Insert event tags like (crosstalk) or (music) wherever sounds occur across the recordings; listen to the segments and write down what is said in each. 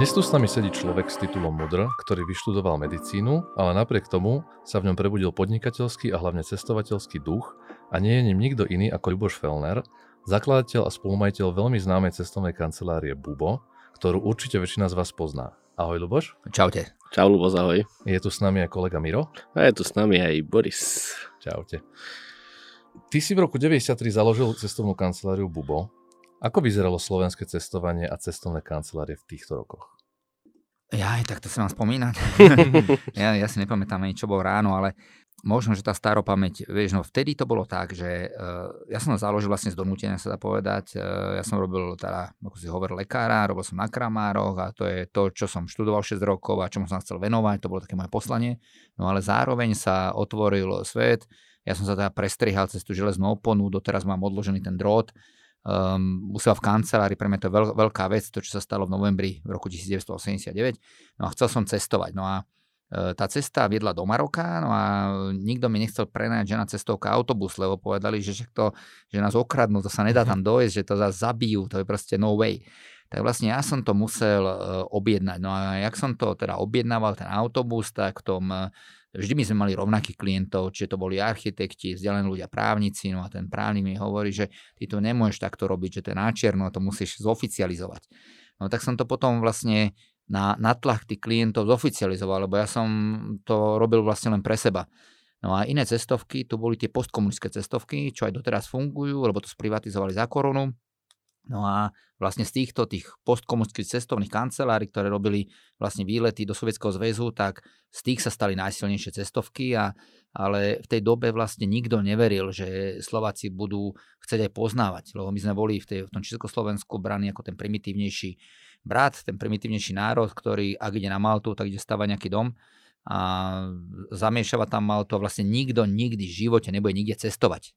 Dnes tu s nami sedí človek s titulom Mudr, ktorý vyštudoval medicínu, ale napriek tomu sa v ňom prebudil podnikateľský a hlavne cestovateľský duch a nie je ním nikto iný ako Ľuboš Felner, zakladateľ a spolumajiteľ veľmi známej cestovnej kancelárie Bubo, ktorú určite väčšina z vás pozná. Ahoj Luboš. Čaute. Čau Luboš, ahoj. Je tu s nami aj kolega Miro. A je tu s nami aj Boris. Čaute. Ty si v roku 93 založil cestovnú kanceláriu Bubo. Ako vyzeralo slovenské cestovanie a cestovné kancelárie v týchto rokoch? Ja, tak to sa mám spomínať. (laughs) ja, ja si nepamätám ani, čo bolo ráno, ale možno, že tá staropamäť, vieš, no vtedy to bolo tak, že uh, ja som založil vlastne z donútenia, sa dá povedať. Uh, ja som robil teda, ako si hovoril, lekára, robil som na kramároch a to je to, čo som študoval 6 rokov a čomu som chcel venovať, to bolo také moje poslanie. No ale zároveň sa otvoril svet, ja som sa teda prestrihal cez tú železnú oponu, doteraz mám odložený ten drôt, um, musela v kancelárii, pre mňa to je veľ, veľká vec, to, čo sa stalo v novembri v roku 1989. No a chcel som cestovať. No a e, tá cesta viedla do Maroka, no a nikto mi nechcel prenajať, že na cestovka autobus, lebo povedali, že, to, že nás okradnú, to sa nedá tam dojsť, že to zase zabijú, to je proste no way. Tak vlastne ja som to musel uh, objednať. No a jak som to teda objednával, ten autobus, tak v tom uh, vždy my sme mali rovnakých klientov, čiže to boli architekti, vzdelení ľudia, právnici, no a ten právnik mi hovorí, že ty to nemôžeš takto robiť, že to je náčierno, to musíš zoficializovať. No tak som to potom vlastne na, na tlak tých klientov zoficializoval, lebo ja som to robil vlastne len pre seba. No a iné cestovky, tu boli tie postkomunistické cestovky, čo aj doteraz fungujú, lebo to sprivatizovali za korunu. No a vlastne z týchto tých postkomunistických cestovných kancelárií, ktoré robili vlastne výlety do Sovietskeho zväzu, tak z tých sa stali najsilnejšie cestovky, a, ale v tej dobe vlastne nikto neveril, že Slováci budú chcieť aj poznávať, lebo my sme boli v, tej, v tom Československu braní ako ten primitívnejší brat, ten primitívnejší národ, ktorý ak ide na Maltu, tak ide stavať nejaký dom a zamiešava tam Maltu a vlastne nikto nikdy v živote nebude nikde cestovať.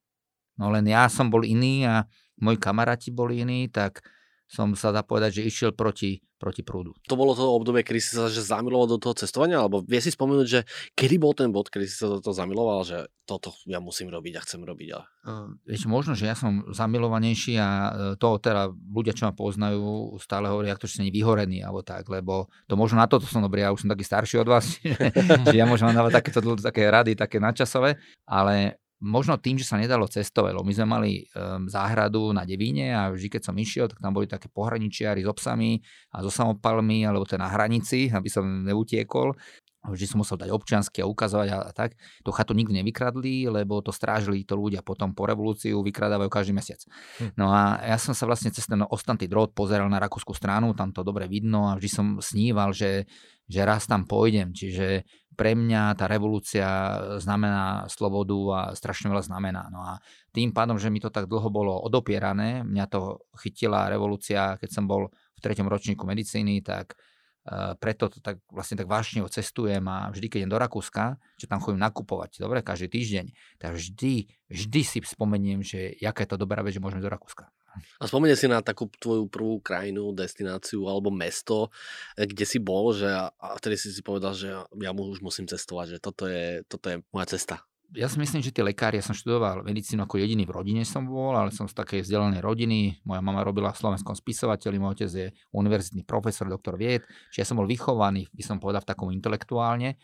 No len ja som bol iný a moji kamaráti boli iní, tak som sa dá povedať, že išiel proti, proti prúdu. To bolo to obdobie, kedy si sa že zamiloval do toho cestovania? Alebo vie si spomenúť, že kedy bol ten bod, kedy si sa do toho zamiloval, že toto ja musím robiť a chcem robiť? Ale... Uh, vieš, možno, že ja som zamilovanejší a e, to teda ľudia, čo ma poznajú, stále hovoria, ak to, že som vyhorený alebo tak, lebo to možno na toto som dobrý, ja už som taký starší od vás, (laughs) že, že ja môžem dávať takéto také rady, také nadčasové, ale možno tým, že sa nedalo cestovať, lebo my sme mali um, záhradu na Devíne a vždy, keď som išiel, tak tam boli také pohraničiari s obsami a so samopalmi, alebo to na hranici, aby som neutiekol. Vždy som musel dať občiansky a ukazovať a, a tak. To chatu nikdy nevykradli, lebo to strážili to ľudia potom po revolúciu, vykradávajú každý mesiac. Hm. No a ja som sa vlastne cez ten ostantý drôt pozeral na rakúsku stranu, tam to dobre vidno a vždy som sníval, že, že raz tam pôjdem. Čiže pre mňa tá revolúcia znamená slobodu a strašne veľa znamená. No a tým pádom, že mi to tak dlho bolo odopierané, mňa to chytila revolúcia, keď som bol v treťom ročníku medicíny, tak preto to tak vlastne tak vážne cestujem a vždy, keď idem do Rakúska, že tam chodím nakupovať, dobre, každý týždeň, tak vždy, vždy si spomeniem, že jaká je to dobrá vec, že môžeme do Rakúska. A spomenie si na takú tvoju prvú krajinu, destináciu alebo mesto, eh, kde si bol, že a vtedy si si povedal, že ja už musím cestovať, že toto je, toto je moja cesta. Ja si myslím, že tí lekári, ja som študoval medicínu ako jediný v rodine som bol, ale som z takej vzdelanej rodiny. Moja mama robila v slovenskom spisovateľi, môj otec je univerzitný profesor, doktor vied, čiže ja som bol vychovaný, by som povedal, v takom intelektuálne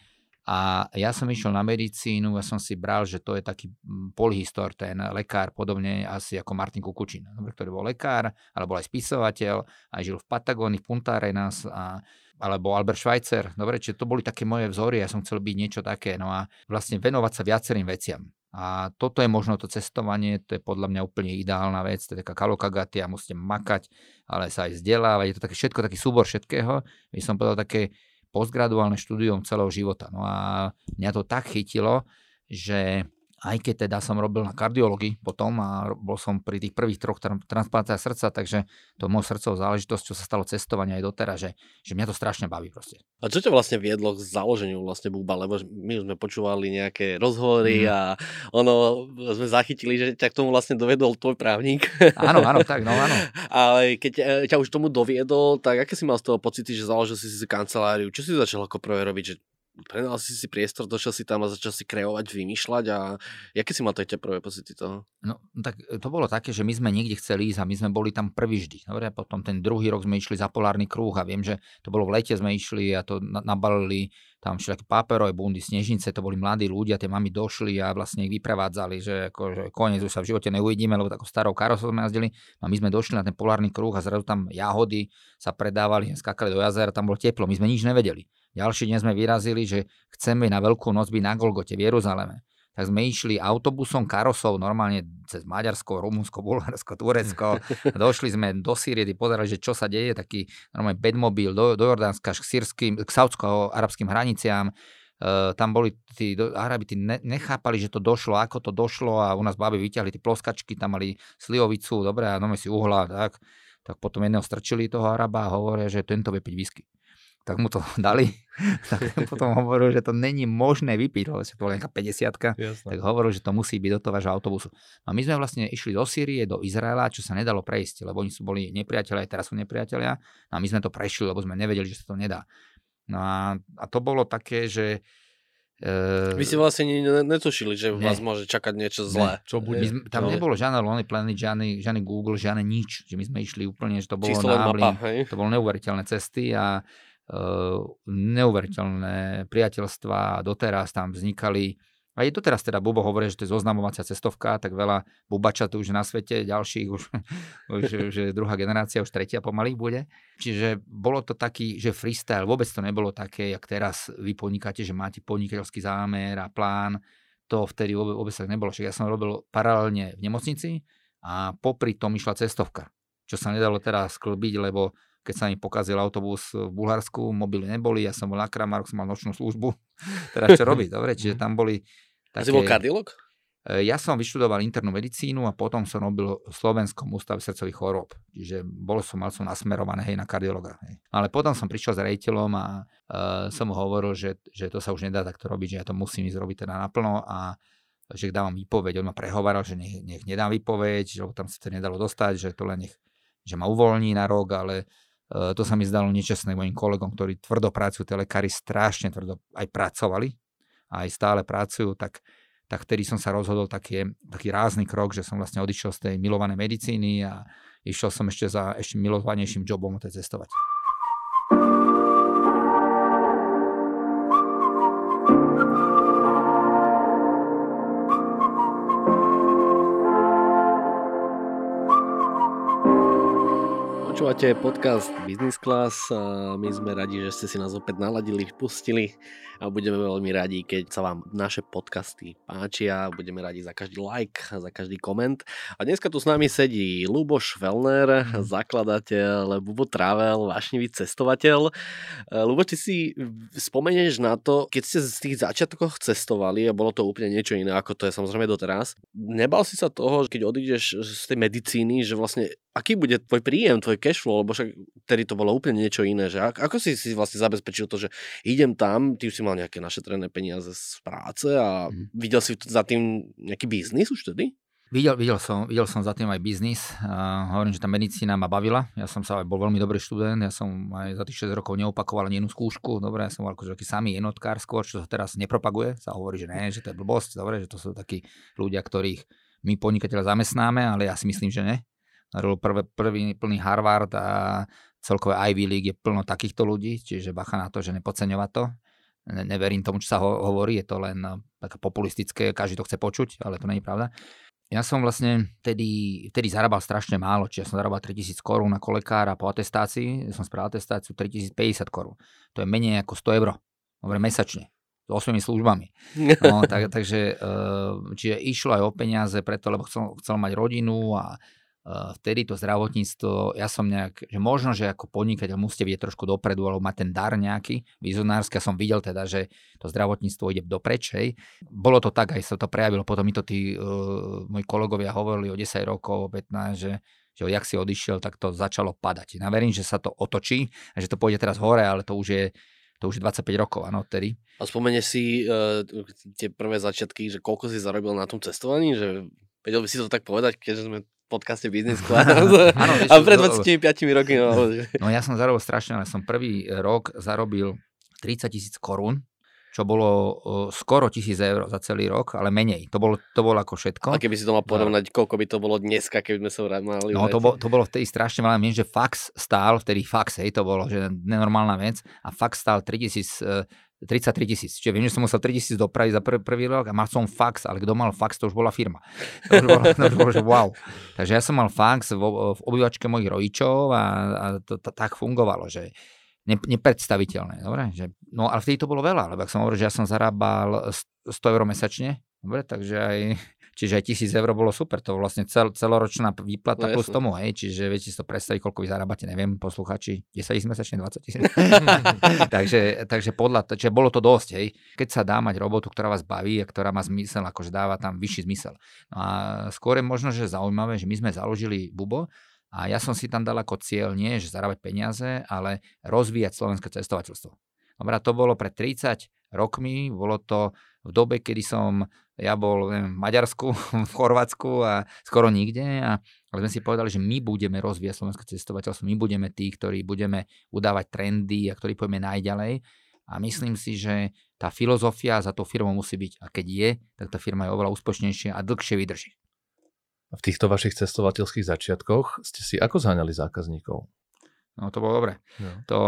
a ja som išiel na medicínu, ja som si bral, že to je taký mm, polyhistor, ten lekár, podobne asi ako Martin Kukučin, ktorý bol lekár, ale bol aj spisovateľ, aj žil v Patagónii, v Punta Arenas, a, alebo Albert Schweitzer. Dobre, čiže to boli také moje vzory, ja som chcel byť niečo také, no a vlastne venovať sa viacerým veciam. A toto je možno to cestovanie, to je podľa mňa úplne ideálna vec, to je taká kalokagatia, musíte makať, ale sa aj vzdelávať, je to také všetko, taký súbor všetkého. by som povedal také postgraduálne štúdium celého života. No a mňa to tak chytilo, že aj keď teda som robil na kardiológii potom a bol som pri tých prvých troch transplantáciách srdca, takže to môj srdcovou záležitosť, čo sa stalo cestovanie aj doteraz, že, že mňa to strašne baví proste. A čo ťa vlastne viedlo k založeniu vlastne Buba? Lebo my sme počúvali nejaké rozhovory mm. a ono sme zachytili, že ťa k tomu vlastne dovedol tvoj právnik. Áno, áno, tak, no áno. (laughs) Ale keď e, ťa už tomu doviedol, tak aké si mal z toho pocity, že založil si si kanceláriu? Čo si začal ako prvé robiť? Že prenal si si priestor, došiel si tam a začal si kreovať, vymýšľať a aké si mal tie prvé pocity toho? No tak e, to bolo také, že my sme niekde chceli ísť a my sme boli tam prvý vždy. Dobre, potom ten druhý rok sme išli za polárny kruh a viem, že to bolo v lete sme išli a to nabalili tam všelijaké páperové bundy, snežnice, to boli mladí ľudia, tie mami došli a vlastne ich vyprevádzali, že, ako, že koniec už sa v živote neuvidíme, lebo takou starou karosou sme jazdili. A my sme došli na ten polárny kruh a zrazu tam jahody sa predávali, skakali do jazera, tam bolo teplo, my sme nič nevedeli. Ďalší deň sme vyrazili, že chceme na Veľkú noc byť na Golgote v Jeruzaleme. Tak sme išli autobusom, karosou, normálne cez Maďarsko, Rumunsko, Bulharsko, Turecko. (laughs) Došli sme do Sýrie, pozerali, že čo sa deje, taký normálne bedmobil do, do Jordánska, k, sírským, k saudsko-arabským hraniciám. Uh, tam boli tí Arabi, tí ne, nechápali, že to došlo, ako to došlo a u nás baby vyťahli tie ploskačky, tam mali slivovicu, dobre, a no si uhla, tak. Tak potom jedného strčili toho Araba a hovoria, že tento vie piť whisky tak mu to (laughs) dali. tak (laughs) potom hovoril, že to není možné vypiť, lebo to bola nejaká 50 tak hovoril, že to musí byť do toho vášho autobusu. No a my sme vlastne išli do Sýrie, do Izraela, čo sa nedalo prejsť, lebo oni sú boli nepriatelia, aj teraz sú nepriatelia. No a my sme to prešli, lebo sme nevedeli, že sa to nedá. No a, a to bolo také, že Uh, Vy ste vlastne ne, netušili, že ne. vás môže čakať niečo zlé. Ne. Čo bude? My sme, tam no. nebolo žiadne Lonely Planet, žiadny, žiadny Google, žiadne nič. Že my sme išli úplne, že to bolo náblin, to bolo neuveriteľné cesty a neuveriteľné priateľstva doteraz tam vznikali. A je doteraz teda Bubo hovorí, že to je zoznamovacia cestovka, tak veľa bubača tu už na svete, ďalších už, (laughs) už, už druhá generácia, už tretia pomaly bude. Čiže bolo to taký, že freestyle, vôbec to nebolo také, jak teraz vy podnikáte, že máte podnikateľský zámer a plán. To vtedy vôbec, vôbec tak nebolo. Však ja som robil paralelne v nemocnici a popri tom išla cestovka, čo sa nedalo teraz sklbiť, lebo keď sa mi pokazil autobus v Bulharsku, mobily neboli, ja som bol na Kramarok, som mal nočnú službu, (laughs) teraz čo robiť, dobre, čiže tam boli také... Si bol kardiolog? E, ja som vyštudoval internú medicínu a potom som robil v Slovenskom ústave srdcových chorób. Čiže bol som, mal som nasmerované hej, na kardiologa. Hej. Ale potom som prišiel s rejiteľom a uh, som mu hovoril, že, že to sa už nedá takto robiť, že ja to musím ísť robiť teda naplno a že dávam výpoveď. On ma prehovaral, že nech, nech nedám výpoveď, že tam sa to nedalo dostať, že to len nech, že ma uvoľní na rok, ale to sa mi zdalo nečestné mojim kolegom, ktorí tvrdo pracujú, tie lekári strašne tvrdo aj pracovali a aj stále pracujú, tak, tak vtedy som sa rozhodol taký, taký rázny krok, že som vlastne odišiel z tej milovanej medicíny a išiel som ešte za ešte milovanejším jobom, to cestovať. Počúvate podcast Business Class a my sme radi, že ste si nás opäť naladili, pustili a budeme veľmi radi, keď sa vám naše podcasty páčia. Budeme radi za každý like, za každý koment. A dneska tu s nami sedí Luboš Felner, zakladateľ Bubo Travel, vášnivý cestovateľ. Lubo, ty si spomenieš na to, keď ste z tých začiatkoch cestovali a bolo to úplne niečo iné, ako to je samozrejme doteraz. Nebal si sa toho, keď odídeš z tej medicíny, že vlastne aký bude tvoj príjem, tvoj cashflow, lebo však tedy to bolo úplne niečo iné, že ako si si vlastne zabezpečil to, že idem tam, ty už si mal nejaké našetrené peniaze z práce a mm. videl si za tým nejaký biznis už tedy? Videl, videl, som, videl som za tým aj biznis. Uh, hovorím, že tá medicína ma bavila. Ja som sa aj bol veľmi dobrý študent. Ja som aj za tých 6 rokov neopakoval ani jednu skúšku. Dobre, ja som bol akože samý jednotkár skôr, čo sa teraz nepropaguje. Sa hovorí, že ne, že to je blbosť. Dobre, že to sú takí ľudia, ktorých my podnikateľa zamestnáme, ale ja si myslím, že ne prvé, prvý plný Harvard a celkové Ivy League je plno takýchto ľudí, čiže bacha na to, že nepodceňovať to. Ne, neverím tomu, čo sa ho, hovorí, je to len eh, také populistické, každý to chce počuť, ale to je pravda. Ja som vlastne vtedy, vtedy zarábal strašne málo, čiže ja som zarábal 3000 korún ako lekár a po atestácii, ja som spravil atestáciu 3050 korún. To je menej ako 100 eur, dobre, mesačne s 8 službami. (laughs) No, tak, takže, eh, čiže išlo aj o peniaze preto, lebo chcel, chcel mať rodinu a vtedy to zdravotníctvo, ja som nejak, že možno, že ako podnikateľ musíte vidieť trošku dopredu, alebo mať ten dar nejaký vizionársky. Ja som videl teda, že to zdravotníctvo ide dopreč, hej. Bolo to tak, aj sa to prejavilo. Potom mi to tí uh, moji kolegovia hovorili o 10 rokov, o 15, že že jak si odišiel, tak to začalo padať. Ja verím, že sa to otočí a že to pôjde teraz hore, ale to už je to už je 25 rokov, áno, odtedy. A spomene si uh, tie prvé začiatky, že koľko si zarobil na tom cestovaní, že vedel by si to tak povedať, keďže sme podcaste Business (laughs) Class. Áno, a pred 25 rokmi. No, no ja som zarobil strašne, ale som prvý rok zarobil 30 tisíc korún čo bolo skoro tisíc eur za celý rok, ale menej. To bolo, to bolo ako všetko. A keby si to mal porovnať, koľko by to bolo dneska, keby sme sa mali No to, bol, to bolo vtedy strašne veľa. Viem, že fax stál, vtedy fax, hej, to bolo, že nenormálna vec. A fax stál 3000, 33 tisíc. Čiže viem, že som musel 3 tisíc dopraviť za prv, prvý rok a mal som fax, ale kto mal fax, to už bola firma. To už bolo, (laughs) to už bolo že wow. Takže ja som mal fax v, v obývačke mojich rodičov a, a to, to, tak fungovalo, že ne, nepredstaviteľné. Dobre? Že, no ale vtedy to bolo veľa, lebo ak som hovoril, že ja som zarábal 100 eur mesačne, dobre, takže aj Čiže aj tisíc eur bolo super, to vlastne cel, celoročná výplata no, plus jasne. tomu, hej, čiže viete si to predstaviť, koľko vy zarábate, neviem, posluchači, 10 tisíc mesačne, 20 tisíc. (laughs) takže, takže podľa, čiže bolo to dosť, hej. Keď sa dá mať robotu, ktorá vás baví a ktorá má zmysel, akože dáva tam vyšší zmysel. No a skôr je možno, že zaujímavé, že my sme založili Bubo, a ja som si tam dal ako cieľ nie, že zarábať peniaze, ale rozvíjať slovenské cestovateľstvo. Dobre, to bolo pred 30 rokmi, bolo to v dobe, kedy som ja bol neviem, v Maďarsku, (laughs) v Chorvátsku a skoro nikde a ale sme si povedali, že my budeme rozvíjať slovenské cestovateľstvo, my budeme tí, ktorí budeme udávať trendy a ktorí pôjdeme najďalej. A myslím si, že tá filozofia za tou firmou musí byť, a keď je, tak tá firma je oveľa úspešnejšia a dlhšie vydrží. V týchto vašich cestovateľských začiatkoch ste si ako zháňali zákazníkov? No to bolo dobre. No. To,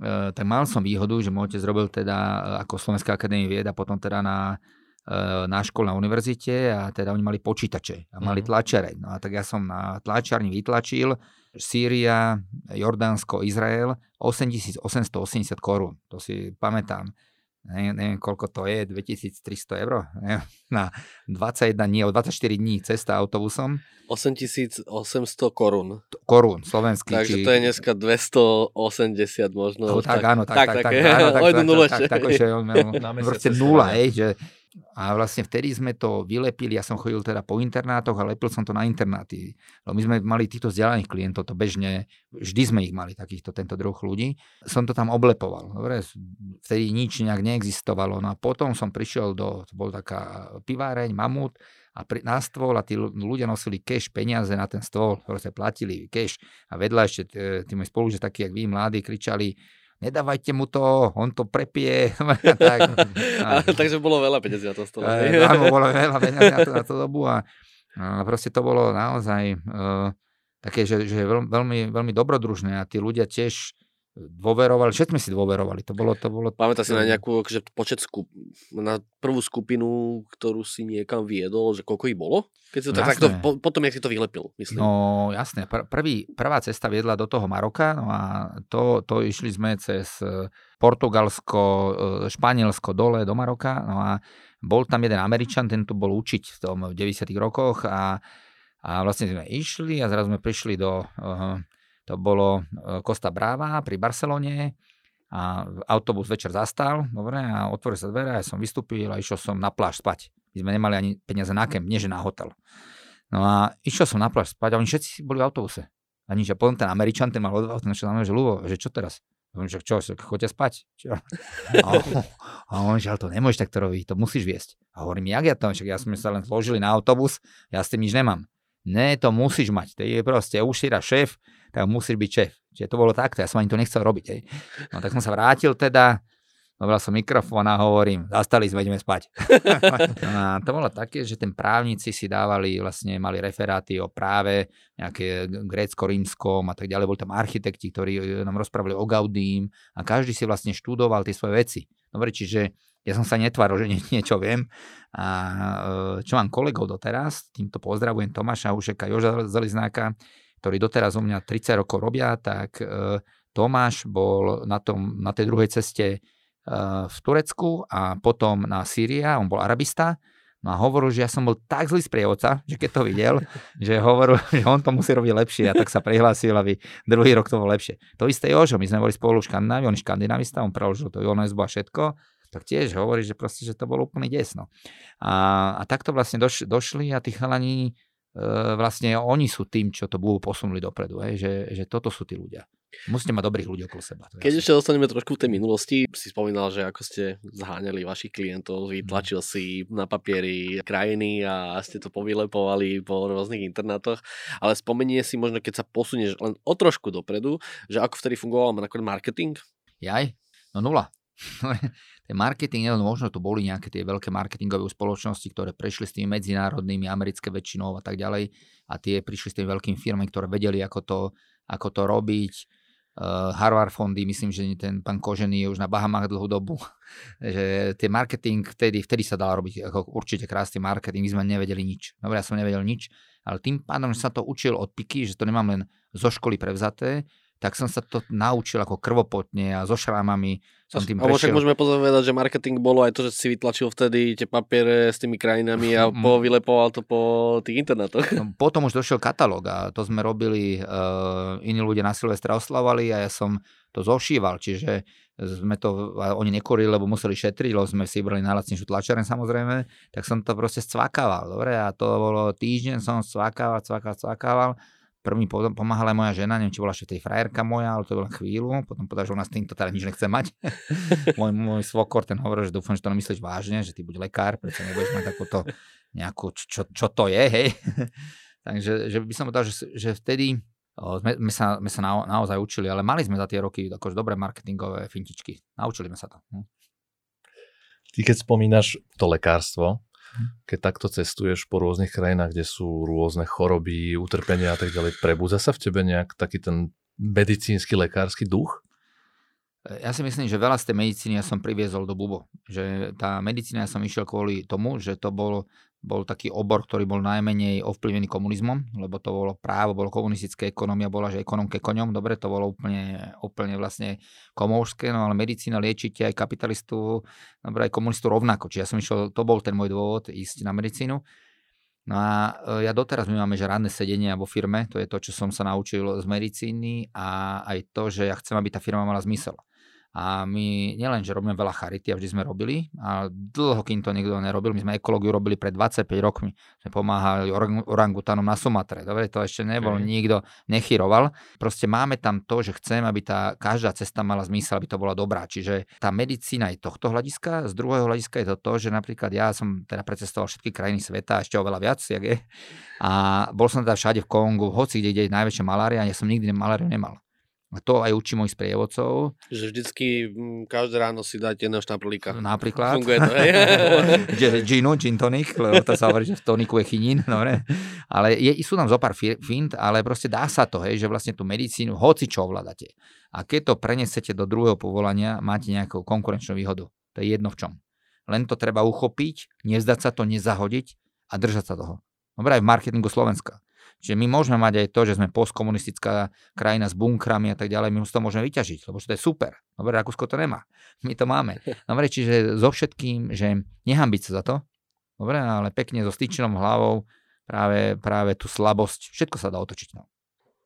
e, tak mal som výhodu, že môj otec robil teda e, ako Slovenská akadémia vied a potom teda na na škole na univerzite a teda oni mali počítače a mali mm. tlačare. No a tak ja som na tlačarni vytlačil Sýria, Jordánsko, Izrael 8880 korún. To si pamätám. Ne, neviem, koľko to je, 2300 eur na 21 dní, o 24 dní cesta autobusom. 8800 korún. Korún, slovenský. Takže či... to je dneska 280 možno. No, tak, tak, áno, tak, tak, tak, tak, áno, tak, tak, tak, tak, tak, tak, že on, (laughs) proste nula, hej, že a vlastne vtedy sme to vylepili, ja som chodil teda po internátoch a lepil som to na internáty. Lebo my sme mali týchto vzdialených klientov, to bežne, vždy sme ich mali, takýchto, tento druh ľudí. Som to tam oblepoval. Dobre? Vtedy nič nejak neexistovalo. No a potom som prišiel do, to bol taká piváreň, mamut, a pri, na stôl a tí ľudia nosili cash, peniaze na ten stôl, ktoré sa platili cash a vedľa ešte tí moji spolu, že takí, jak vy, mladí, kričali, nedávajte mu to, on to prepije. (laughs) tak, (laughs) a, Takže bolo veľa peniazí na to stole. Áno, bolo veľa peniazí na, to, na tú dobu a, a proste to bolo naozaj uh, také, že, že veľmi, veľmi dobrodružné a tí ľudia tiež dôverovali, všetci sme si dôverovali. To bolo, to bolo, Pamätáš si na nejakú akože, počet skup, na prvú skupinu, ktorú si niekam viedol, že koľko ich bolo? Keď si to no, tak, takto, po, potom, jak si to vylepil, myslím. No jasné, Pr- prvý, prvá cesta viedla do toho Maroka, no a to, to išli sme cez e, Portugalsko, e, Španielsko dole do Maroka, no a bol tam jeden Američan, ten tu bol učiť v tom v 90 rokoch a, a vlastne sme išli a zrazu sme prišli do uh, to bolo e, Costa Brava pri Barcelone a autobus večer zastal, dobre, a otvorili sa dvere ja som vystúpil a išiel som na pláž spať. My sme nemali ani peniaze na kem, nie že na hotel. No a išiel som na pláž spať a oni všetci boli v autobuse. A nič. A potom ten Američan, ten mal odvahu, ten našiel že Lubo, že čo teraz? On že čo, choďte spať. Čo? A, on, a on, že ale to nemôžeš takto robiť, to musíš viesť. A hovorím, jak ja to, však ja sme sa len zložili na autobus, ja s tým nič nemám. Ne, to musíš mať, to je proste, si šéf, tak musíš byť šéf. Čiže to bolo takto, ja som ani to nechcel robiť. Hej. No tak som sa vrátil teda, Dobral som mikrofón a hovorím, zastali sme, ideme spať. (laughs) no a to bolo také, že ten právnici si dávali, vlastne mali referáty o práve, nejaké grécko-rímskom a tak ďalej. Boli tam architekti, ktorí e, nám rozprávali o Gaudím a každý si vlastne študoval tie svoje veci. Dobre, čiže ja som sa netváril, že nie, niečo viem. A e, čo mám kolegov doteraz, týmto pozdravujem Tomáša Ušeka, Joža Zeliznáka, ktorí doteraz u mňa 30 rokov robia, tak e, Tomáš bol na, tom, na tej druhej ceste e, v Turecku a potom na Sýria, on bol arabista, No a hovoril, že ja som bol tak zlý sprievodca, že keď to videl, (laughs) že hovoril, že on to musí robiť lepšie a tak sa prihlásil, aby druhý rok to bolo lepšie. To isté Jožo, my sme boli spolu v Škandinávi, on je škandinavista, on preložil to UNESCO a všetko, tak tiež hovorí, že proste, že to bolo úplný desno. A, a takto vlastne doš, došli a tí chalani, vlastne oni sú tým, čo to budú posunuli dopredu, hej, že, že toto sú tí ľudia. Musíte mať dobrých ľudí okolo seba. Keď ešte dostaneme trošku v tej minulosti, si spomínal, že ako ste zháňali vašich klientov, mhm. vytlačil si na papieri krajiny a ste to povylepovali po rôznych internátoch, ale spomenie si možno, keď sa posunieš len o trošku dopredu, že ako vtedy fungoval marketing? Jaj? No nula. (laughs) ten marketing, neviem, možno tu boli nejaké tie veľké marketingové spoločnosti, ktoré prešli s tými medzinárodnými, americké väčšinou a tak ďalej a tie prišli s tými veľkými firmami, ktoré vedeli, ako to, ako to robiť uh, Harvard fondy, myslím, že ten pán Kožený je už na Bahamách dlhú dobu, (laughs) že tie marketing, vtedy, vtedy sa dal robiť ako určite krásny marketing, my sme nevedeli nič. Dobre, ja som nevedel nič, ale tým pádom, že sa to učil od piky, že to nemám len zo školy prevzaté, tak som sa to naučil ako krvopotne a so šrámami som tým prešiel. však môžeme povedať, že marketing bolo aj to, že si vytlačil vtedy tie papiere s tými krajinami a mm. po, vylepoval to po tých internátoch. No, potom už došiel katalóg a to sme robili, uh, iní ľudia na Silvestra oslavovali a ja som to zošíval, čiže sme to, oni nekorili, lebo museli šetriť, lebo sme si brali najlacnejšiu tlačaren samozrejme, tak som to proste scvakával, dobre, a to bolo týždeň som scvakával, cvakával, cvakával Prvý pomáhala aj moja žena, neviem, či bola ešte tej frajerka moja, ale to bola chvíľu. Potom povedal, že ona s týmto teda nič nechce mať. (laughs) môj, môj svokor ten hovoril, že dúfam, že to nemyslíš vážne, že ty buď lekár, prečo nebudeš mať takúto nejakú, čo, čo to je, hej. (laughs) Takže že by som povedal, že, že vtedy sme, sme sa, sme sa na, naozaj učili, ale mali sme za tie roky akože dobré marketingové fintičky. Naučili sme sa to. Hm. Ty keď spomínaš to lekárstvo, keď takto cestuješ po rôznych krajinách, kde sú rôzne choroby, utrpenia a tak ďalej, prebúza sa v tebe nejak taký ten medicínsky, lekársky duch? Ja si myslím, že veľa z tej medicíny ja som priviezol do Bubo. Že tá medicína ja som išiel kvôli tomu, že to bol bol taký obor, ktorý bol najmenej ovplyvnený komunizmom, lebo to bolo právo, bolo komunistická ekonomia, bola, že ekonomke koňom, dobre, to bolo úplne, úplne vlastne komorské, no ale medicína liečite aj kapitalistu, dobre, aj komunistu rovnako, čiže ja som išiel, to bol ten môj dôvod ísť na medicínu. No a e, ja doteraz my máme, ranné sedenia vo firme, to je to, čo som sa naučil z medicíny a aj to, že ja chcem, aby tá firma mala zmysel. A my nielen, že robíme veľa charity, a vždy sme robili, a dlho, kým to niekto nerobil, my sme ekológiu robili pred 25 rokmi. Sme pomáhali orang, orangutanom na Sumatre. Dobre, to ešte nebol, okay. nikto nechyroval. Proste máme tam to, že chcem, aby tá každá cesta mala zmysel, aby to bola dobrá. Čiže tá medicína je tohto hľadiska, z druhého hľadiska je to to, že napríklad ja som teda precestoval všetky krajiny sveta, ešte oveľa viac, jak je. A bol som teda všade v Kongu, hoci kde, kde je najväčšia malária, ja som nikdy maláriu nemal. A to aj učím mojich sprievodcov. Že vždycky mm, každé ráno si dáte jedného štamplíka. Napríklad. Funguje to, hej? (laughs) Ginu, gin tonic, lebo to sa hovorí, že v toniku je chinín. Dobre? Ale je, sú tam zo pár fint, ale proste dá sa to, hej, že vlastne tú medicínu, hoci čo ovládate. A keď to prenesete do druhého povolania, máte nejakú konkurenčnú výhodu. To je jedno v čom. Len to treba uchopiť, nezdať sa to, nezahodiť a držať sa toho. Dobre, aj v marketingu Slovenska. Čiže my môžeme mať aj to, že sme postkomunistická krajina s bunkrami a tak ďalej, my z toho môžeme vyťažiť, lebo to je super. Dobre, Rakúsko to nemá. (laughs) My to máme. (laughs) Dobre, čiže so všetkým, že nehambiť sa za to, dobre, ale pekne so styčenou hlavou práve, práve tú slabosť, všetko sa dá otočiť. No.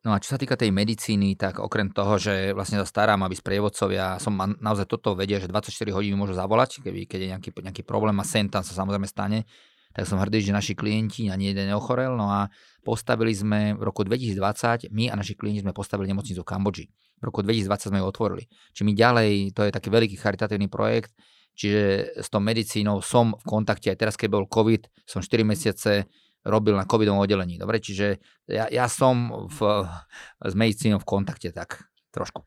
No a čo sa týka tej medicíny, tak okrem toho, že vlastne sa starám, aby sprievodcovia, som naozaj toto vedia, že 24 hodín môžu zavolať, keby, keď je nejaký, nejaký problém a sen tam sa samozrejme stane, tak som hrdý, že naši klienti ani jeden neochorel. No a postavili sme v roku 2020, my a naši klienti sme postavili nemocnicu v Kambodži. V roku 2020 sme ju otvorili. Čiže my ďalej, to je taký veľký charitatívny projekt, čiže s tou medicínou som v kontakte, aj teraz, keď bol COVID, som 4 mesiace robil na covidovom oddelení. Dobre, čiže ja, ja som v, s medicínou v kontakte tak trošku.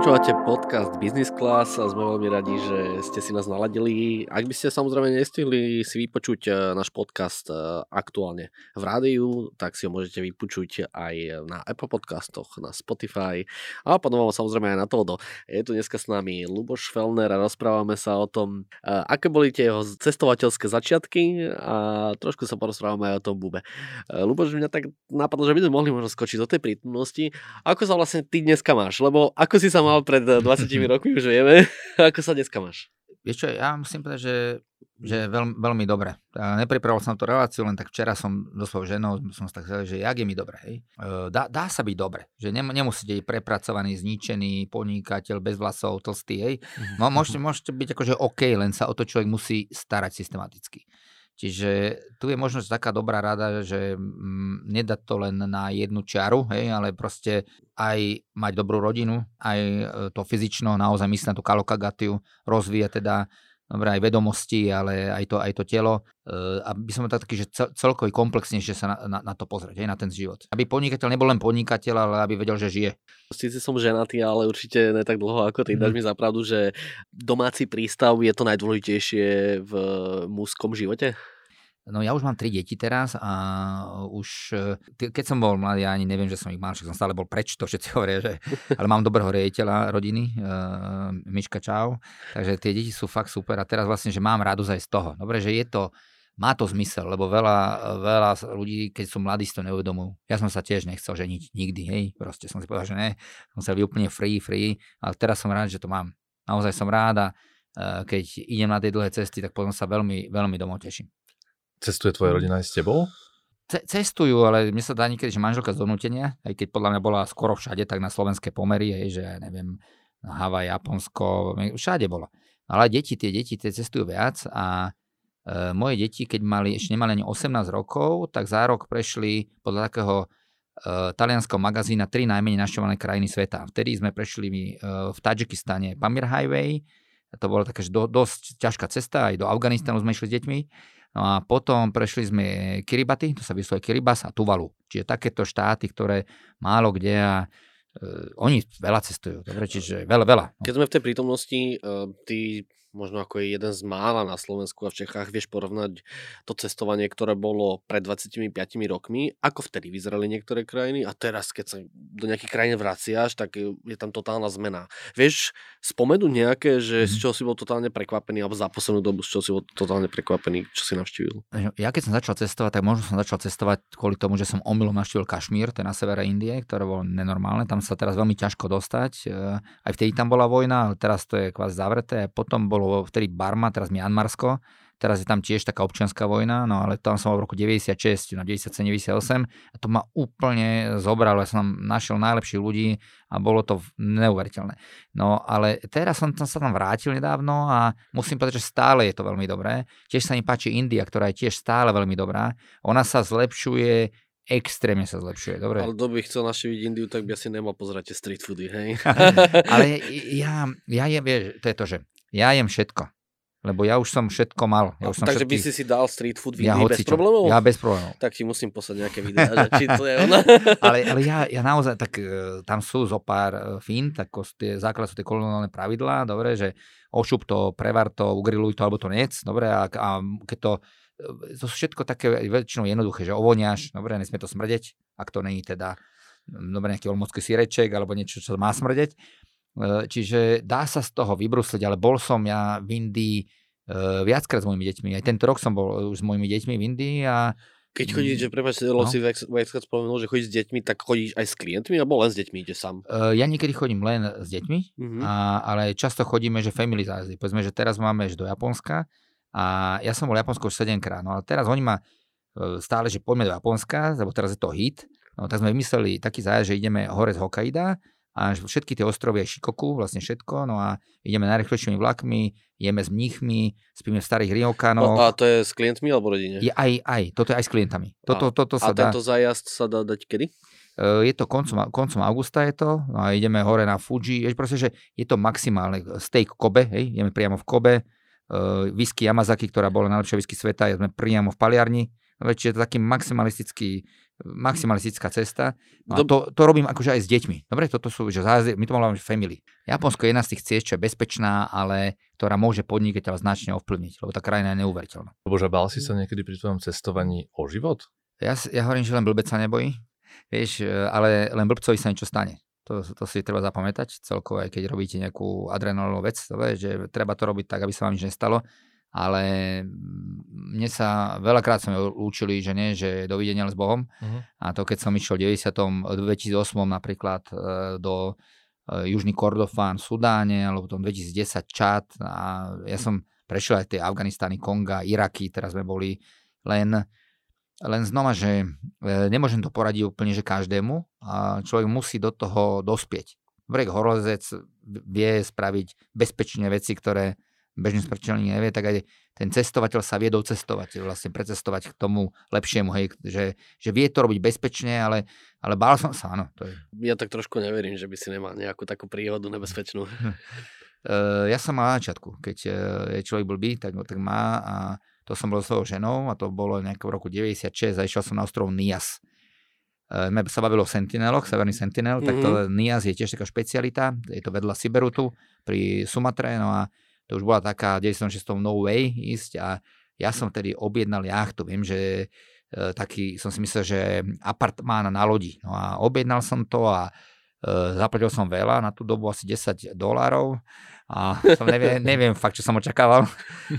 Počúvate podcast Business Class a sme veľmi radi, že ste si nás naladili. Ak by ste samozrejme nestihli si vypočuť e, náš podcast e, aktuálne v rádiu, tak si ho môžete vypočuť aj na Apple podcastoch, na Spotify a potom samozrejme aj na Todo. Je tu dneska s nami Luboš Felner a rozprávame sa o tom, e, aké boli tie jeho cestovateľské začiatky a trošku sa porozprávame aj o tom bube. Luboš, mňa tak napadlo, že by sme mohli možno skočiť do tej prítomnosti. Ako sa vlastne ty dneska máš? Lebo ako si sa sa mal pred 20 eh, (laughs) rokmi, už vieme. (laughs) Ako sa dneska máš? Vieš čo, ja musím povedať, že, že veľmi, veľmi dobre. Nepripravoval som tú reláciu, len tak včera som so svojou ženou, som sa tak chcel, že jak je mi dobre. Hej. Eh, dá, dá sa byť dobre, že nemusíte byť prepracovaný, zničený, podnikateľ, bez vlasov, tlstý. Hej. Mm-hmm. Môžete, môžete byť akože OK, len sa o to človek musí starať systematicky. Čiže tu je možnosť taká dobrá rada, že mm, nedať to len na jednu čiaru, hej, ale proste aj mať dobrú rodinu, aj e, to fyzično, naozaj myslieť na tú kalokagatiu, rozvíjať teda dobre, aj vedomosti, ale aj to, aj to telo. E, aby som tak taký, že celkový komplexnejšie sa na, na, na to pozrieť, aj na ten život. Aby podnikateľ nebol len podnikateľ, ale aby vedel, že žije. Sice som ženatý, ale určite ne tak dlho ako ty. Mm. Dáš mi zapravdu, že domáci prístav je to najdôležitejšie v mužskom živote? No ja už mám tri deti teraz a už, e, keď som bol mladý, ja ani neviem, že som ich mal, však som stále bol preč, to všetci (laughs) hovoria, že, ale mám dobrého riaditeľa rodiny, uh, Miška Čau, takže tie deti sú fakt super a teraz vlastne, že mám radosť aj z toho. Dobre, že je to, má to zmysel, lebo veľa, veľa ľudí, keď sú mladí, si to neuvedomujú. Ja som sa tiež nechcel ženiť nikdy, hej, proste som si povedal, že ne, som sa úplne free, free, ale teraz som rád, že to mám. Naozaj som rád a uh, keď idem na tie dlhé cesty, tak potom sa veľmi, veľmi domov teším. Cestuje tvoja rodina aj s tebou? Cestujú, ale mne sa dá niekedy, že manželka z donútenia, aj keď podľa mňa bola skoro všade, tak na slovenské pomery, hej, že ja neviem, Havaj, Japonsko, všade bola. Ale deti, tie deti, tie cestujú viac a e, moje deti, keď mali, ešte nemali ani 18 rokov, tak za rok prešli podľa takého e, talianského magazína tri najmenej našťované krajiny sveta. Vtedy sme prešli e, v Tadžikistane Pamir Highway, to bola taká do, dosť ťažká cesta, aj do Afganistanu sme išli s deťmi. No a potom prešli sme Kiribati, to sa vyslovuje Kiribas a Tuvalu. Čiže takéto štáty, ktoré málo kde a uh, oni veľa cestujú, dobre, čiže veľa, veľa. No. Keď sme v tej prítomnosti, uh, ty možno ako je jeden z mála na Slovensku a v Čechách, vieš porovnať to cestovanie, ktoré bolo pred 25 rokmi, ako vtedy vyzerali niektoré krajiny a teraz, keď sa do nejakých krajín vraciaš, tak je tam totálna zmena. Vieš spomenúť nejaké, že z mhm. čoho si bol totálne prekvapený, alebo za poslednú dobu, z čoho si bol totálne prekvapený, čo si navštívil? Ja keď som začal cestovať, tak možno som začal cestovať kvôli tomu, že som omylom navštívil Kašmír, to je na severe Indie, ktoré bolo nenormálne, tam sa teraz veľmi ťažko dostať. E, aj vtedy tam bola vojna, ale teraz to je kvázi zavreté. Potom bol bolo vtedy Barma, teraz Mianmarsko, teraz je tam tiež taká občianská vojna, no ale tam som bol v roku 96, na 97-98 a to ma úplne zobralo, ja som našiel najlepších ľudí a bolo to neuveriteľné. No ale teraz som tam sa tam vrátil nedávno a musím povedať, že stále je to veľmi dobré. Tiež sa mi páči India, ktorá je tiež stále veľmi dobrá. Ona sa zlepšuje extrémne sa zlepšuje. Dobre. Ale kto by chcel naštíviť Indiu, tak by asi nemal pozerať street foody, hej? (laughs) Ale (laughs) ja, ja je, vieš, to je to, že ja jem všetko. Lebo ja už som všetko mal. Ja už som Takže všetky... by si si dal street food ja bez problémov? Ja bez problémov. Tak ti musím poslať nejaké videá, že či to je ona. (laughs) ale, ale ja, ja naozaj, tak uh, tam sú zo pár uh, fín, tak tie základ sú tie koloniálne pravidlá, dobre, že ošup to, prevar to, ugriluj to, alebo to nec, dobre, a, a keď to, e, to sú všetko také väčšinou jednoduché, že ovoniaš, dobre, nesmie to smrdeť, ak to není teda dobre, nejaký olmocký síreček alebo niečo, čo má smrdeť E, čiže dá sa z toho vybrusliť, ale bol som ja v Indii e, viackrát s mojimi deťmi. Aj tento rok som bol už s mojimi deťmi v Indii a keď chodíš, že prepáč, no. si viackrát spomenul, že chodíš s deťmi, tak chodíš aj s klientmi, alebo len s deťmi ide sám? Uh, ja niekedy chodím len s deťmi, uh-huh. a, ale často chodíme, že family zájazdy. Povedzme, že teraz máme do Japonska a ja som bol v Japonsku už 7 krát, no ale teraz oni ma stále, že poďme do Japonska, lebo teraz je to hit, no tak sme vymysleli taký zájazd, že ideme hore z Hokkaida a všetky tie ostrovy aj Šikoku, vlastne všetko, no a ideme najrychlejšími vlakmi, jeme s mníchmi, spíme v starých riokanoch. No, a to je s klientmi alebo rodine? Je aj, aj, toto je aj s klientami. Toto, toto sa a dá. tento zájazd sa dá dať kedy? E, je to koncom, koncom augusta je to, no a ideme hore na Fuji, je proste, že je to maximálne steak Kobe, hej, ideme priamo v Kobe, uh, whisky Yamazaki, ktorá bola najlepšia whisky sveta, sme priamo v paliarni, čiže je to taký maximalistický maximalistická cesta. No a to, to robím akože aj s deťmi. Dobre, toto sú, že zázir, my to máme family. Japonsko je jedna z tých ciest, čo je bezpečná, ale ktorá môže podnikateľa značne ovplyvniť, lebo tá krajina je neuveriteľná. Bože, bál si sa niekedy pri tvojom cestovaní o život? Ja, ja hovorím, že len blbec sa nebojí, vieš, ale len blbcovi sa niečo stane. To, to si treba zapamätať celkovo, aj keď robíte nejakú adrenálnu vec, že treba to robiť tak, aby sa vám nič nestalo ale mne sa veľakrát som učili, že nie, že dovidenia s Bohom. Uh-huh. A to keď som išiel v 90. 2008 napríklad e, do e, Južný Kordofán v Sudáne, alebo potom 2010 Čad a ja som prešiel aj tie Afganistány, Konga, Iraky, teraz sme boli len len znova, že e, nemôžem to poradiť úplne, že každému a človek musí do toho dospieť. Vrek horozec vie spraviť bezpečne veci, ktoré bežný smrteľník nevie, tak aj ten cestovateľ sa vie docestovať, vlastne precestovať k tomu lepšiemu, hej, že, že vie to robiť bezpečne, ale, ale bál som sa, áno. To je. Ja tak trošku neverím, že by si nemal nejakú takú príhodu nebezpečnú. (laughs) ja som mal na začiatku, keď e, je človek blbý, tak, tak má a to som bol svojou ženou a to bolo nejaké v roku 96 a išiel som na ostrov Nias. E, sa bavilo o Sentineloch, Severný Sentinel, mm-hmm. tak to mhm. Nias je tiež taká špecialita, je to vedľa Siberutu pri Sumatre, no a to už bola taká 96 no way ísť a ja som tedy objednal jachtu, viem, že e, taký, som si myslel, že apartmán na lodi. No a objednal som to a e, zaplatil som veľa, na tú dobu asi 10 dolárov a som neviem, (laughs) neviem fakt, čo som očakával,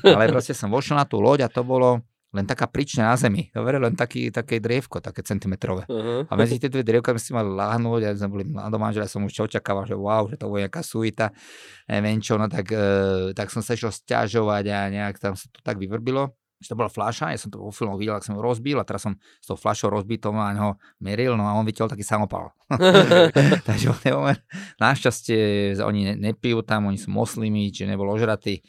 ale proste som vošiel na tú loď a to bolo len taká pričňa na zemi. Dobre, len taký, také drievko, také centimetrové. Uh-huh. A medzi tie dve drievka si mal láhnuť, a sme boli mladomanželi, som už očakával, že wow, že to bude nejaká suita, neviem čo, no tak, e, tak som sa išiel stiažovať a nejak tam sa to tak vyvrbilo že to bola fľaša, ja som to vo filmu videl, ak som ho rozbil a teraz som s tou fľašou rozbitou na neho meril, no a on vytiaľ taký samopal. (laughs) (laughs) Takže on našťastie oni nepijú tam, oni sú moslimi, či nebol ožratý,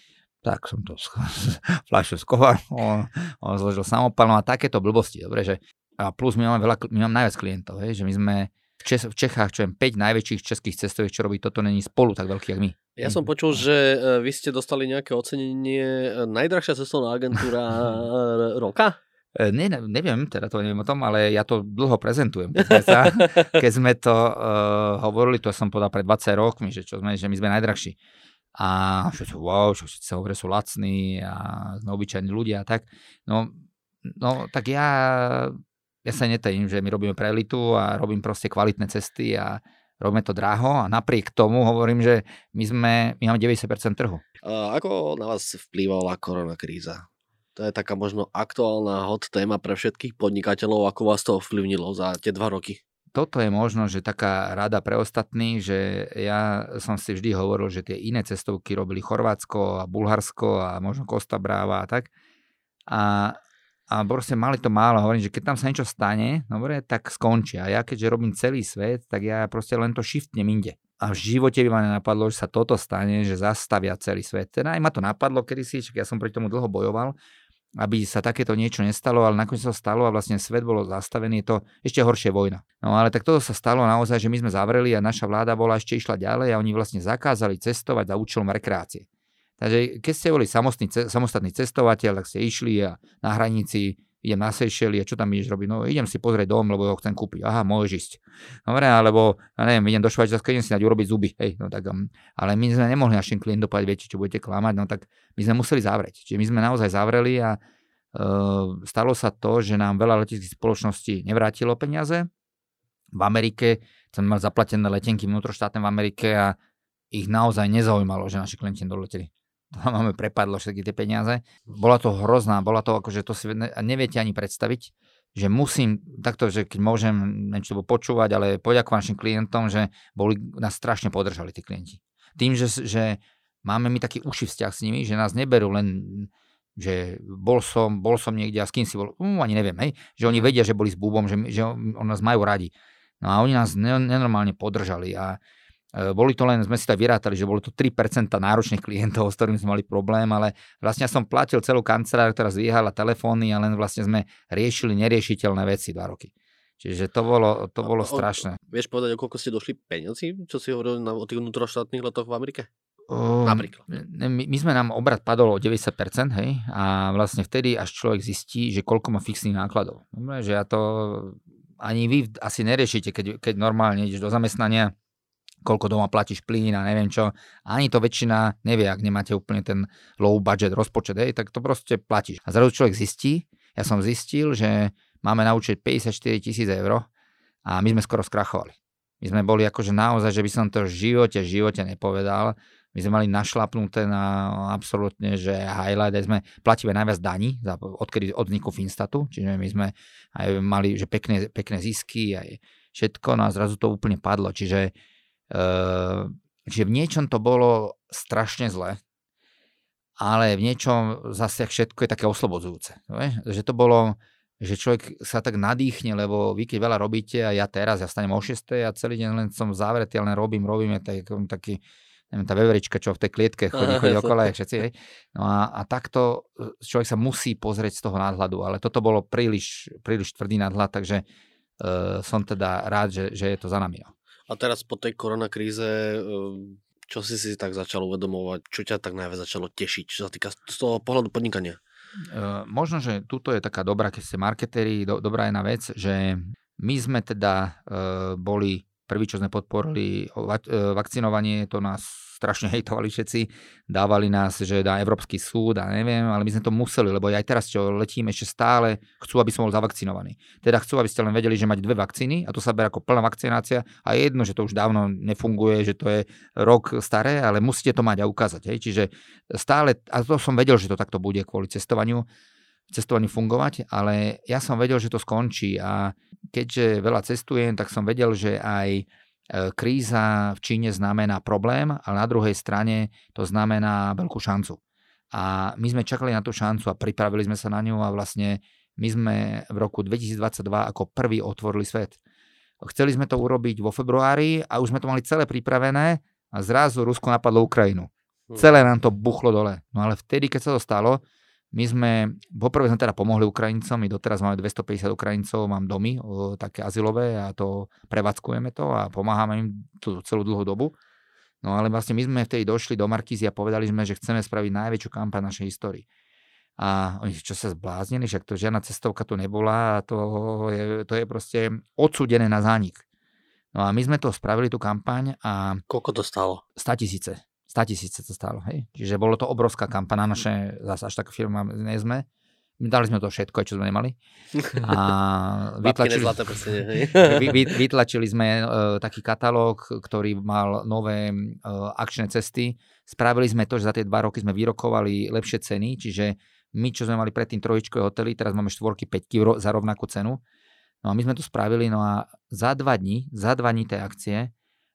tak som to (laughs) fľašu skoval, on, on zložil samopal, no a takéto blbosti, dobre, že a plus my máme veľa, my máme najviac klientov, hej, že my sme v, Čes, v Čechách, čo je 5 najväčších českých cestoviek, čo robí toto, není spolu tak veľký, ako my. Ja som počul, že e, vy ste dostali nejaké ocenenie e, najdrahšia cestovná agentúra e, (laughs) roka? Ne, neviem, teda to neviem o tom, ale ja to dlho prezentujem. (laughs) Keď sme to uh, hovorili, to som povedal pred 20 rokmi, že, čo sme, že my sme najdrahší a všetci, wow, všetci sa hovoria, sú lacní a obyčajní ľudia a tak. No, no tak ja, ja sa netajím, že my robíme pre elitu a robím proste kvalitné cesty a robíme to draho a napriek tomu hovorím, že my sme, my máme 90% trhu. A ako na vás vplývala korona kríza? To je taká možno aktuálna hot téma pre všetkých podnikateľov. Ako vás to ovplyvnilo za tie dva roky? Toto je možno, že taká rada pre ostatných, že ja som si vždy hovoril, že tie iné cestovky robili Chorvátsko a Bulharsko a možno Costa Brava a tak. A, a proste mali to málo. Hovorím, že keď tam sa niečo stane, dobre, tak skončí. A ja keďže robím celý svet, tak ja proste len to shiftnem inde. A v živote by ma nenapadlo, že sa toto stane, že zastavia celý svet. Teda aj ma to napadlo kedysi, ja som pri tomu dlho bojoval, aby sa takéto niečo nestalo, ale nakoniec sa stalo a vlastne svet bolo zastavený, je to ešte horšie vojna. No ale tak toto sa stalo naozaj, že my sme zavreli a naša vláda bola ešte išla ďalej a oni vlastne zakázali cestovať za účelom rekreácie. Takže keď ste boli samostatný cestovateľ, tak ste išli a na hranici idem na Seychelles čo tam ideš robiť? No idem si pozrieť dom, lebo ho chcem kúpiť. Aha, môžeš ísť. Dobre, alebo ja neviem, idem do Švajčiarska, idem si dať urobiť zuby. Hej, no tak, um, ale my sme nemohli našim klientom povedať, viete, čo budete klamať, no tak my sme museli zavrieť. Čiže my sme naozaj zavreli a uh, stalo sa to, že nám veľa leteckých spoločností nevrátilo peniaze. V Amerike sme mali zaplatené letenky vnútroštátne v Amerike a ich naozaj nezaujímalo, že naši klienti doleteli máme prepadlo všetky tie peniaze. Bola to hrozná, bola to že to si neviete ani predstaviť, že musím, takto, že keď môžem niečo počúvať, ale poďakujem našim klientom, že boli, nás strašne podržali tí klienti. Tým, že, že máme my taký uši vzťah s nimi, že nás neberú len že bol som, bol som niekde a s kým si bol, um, ani neviem, hej, že oni vedia, že boli s Búbom, že, že on, nás majú radi. No a oni nás nenormálne podržali a boli to len, sme si tak vyrátali, že bolo to 3% náročných klientov, (laughs) s ktorými sme mali problém, ale vlastne som platil celú kanceláriu, ktorá zvíhala telefóny a len vlastne sme riešili neriešiteľné veci dva roky. Čiže to bolo, to bolo strašné. Vieš povedať, o koľko ste došli peniazy, čo si hovoril na, o tých vnútroštátnych letoch v Amerike? Napríklad. My, my sme nám obrad padol o 90%, hej, a vlastne vtedy až človek zistí, že koľko má fixných nákladov. Dobre, že ja to ani vy asi neriešite, keď, keď normálne ideš do zamestnania, koľko doma platíš plyn a neviem čo. Ani to väčšina nevie, ak nemáte úplne ten low budget rozpočet, hej, tak to proste platíš. A zrazu človek zistí, ja som zistil, že máme na účet 54 tisíc eur a my sme skoro skrachovali. My sme boli akože naozaj, že by som to v živote, v živote nepovedal. My sme mali našlapnuté na absolútne, že highlight, aj sme platíme najviac daní, odkedy od vzniku Finstatu, čiže my sme aj mali že pekné, pekné zisky, aj všetko, no a zrazu to úplne padlo, čiže, uh, čiže v niečom to bolo strašne zle, ale v niečom zase všetko je také oslobodzujúce. Že to bolo, že človek sa tak nadýchne, lebo vy keď veľa robíte a ja teraz, ja stanem o 6 a celý deň len som zavretý, len robím, robím, je tak, taký, neviem, tá veverička, čo v tej klietke chodí, chodí okolo, všetci, hej. No a, a takto e, človek sa musí pozrieť z toho nadhľadu, ale toto bolo príliš, príliš tvrdý nadhľad, takže uh, som teda rád, že, že je to za nami. No. A teraz po tej koronakríze, čo si si tak začal uvedomovať, čo ťa tak najviac začalo tešiť, čo sa týka z toho pohľadu podnikania? Uh, možno, že tuto je taká dobrá, keď ste marketéri, do, dobrá jedna vec, že my sme teda uh, boli prví, čo sme podporili vakcinovanie, to nás strašne hejtovali všetci, dávali nás, že dá Európsky súd a neviem, ale my sme to museli, lebo aj teraz, čo letíme, ešte stále chcú, aby som bol zavakcinovaný. Teda chcú, aby ste len vedeli, že mať dve vakcíny a to sa berie ako plná vakcinácia a je jedno, že to už dávno nefunguje, že to je rok staré, ale musíte to mať a ukázať. Hej. Čiže stále, a to som vedel, že to takto bude kvôli cestovaniu, cestovaniu fungovať, ale ja som vedel, že to skončí a keďže veľa cestujem, tak som vedel, že aj kríza v Číne znamená problém, ale na druhej strane to znamená veľkú šancu. A my sme čakali na tú šancu a pripravili sme sa na ňu a vlastne my sme v roku 2022 ako prvý otvorili svet. Chceli sme to urobiť vo februári a už sme to mali celé pripravené a zrazu Rusko napadlo Ukrajinu. Hm. Celé nám to buchlo dole. No ale vtedy, keď sa to stalo, my sme, poprvé sme teda pomohli Ukrajincom, my doteraz máme 250 Ukrajincov, mám domy o, také azylové a to prevádzkujeme to a pomáhame im tú celú dlhú dobu. No ale vlastne my sme vtedy došli do Markízy a povedali sme, že chceme spraviť najväčšiu kampaň našej histórii. A oni, čo sa zbláznili, však to žiadna cestovka tu nebola a to je, to je proste odsúdené na zánik. No a my sme to spravili, tú kampaň a... Koľko to stalo? 100 tisíce. 100 tisíce to stálo, hej. Čiže bolo to obrovská kampaň, na naše, zase až taká firma nie sme. Dali sme to všetko, čo sme nemali. (laughs) A vytlačili, (laughs) vy, vy, vytlačili sme uh, taký katalóg, ktorý mal nové uh, akčné cesty. Spravili sme to, že za tie dva roky sme vyrokovali lepšie ceny, čiže my, čo sme mali predtým trojičkové hotely, teraz máme štvorky, peťky za rovnakú cenu. No a my sme to spravili, no a za dva dní, za dva dní tej akcie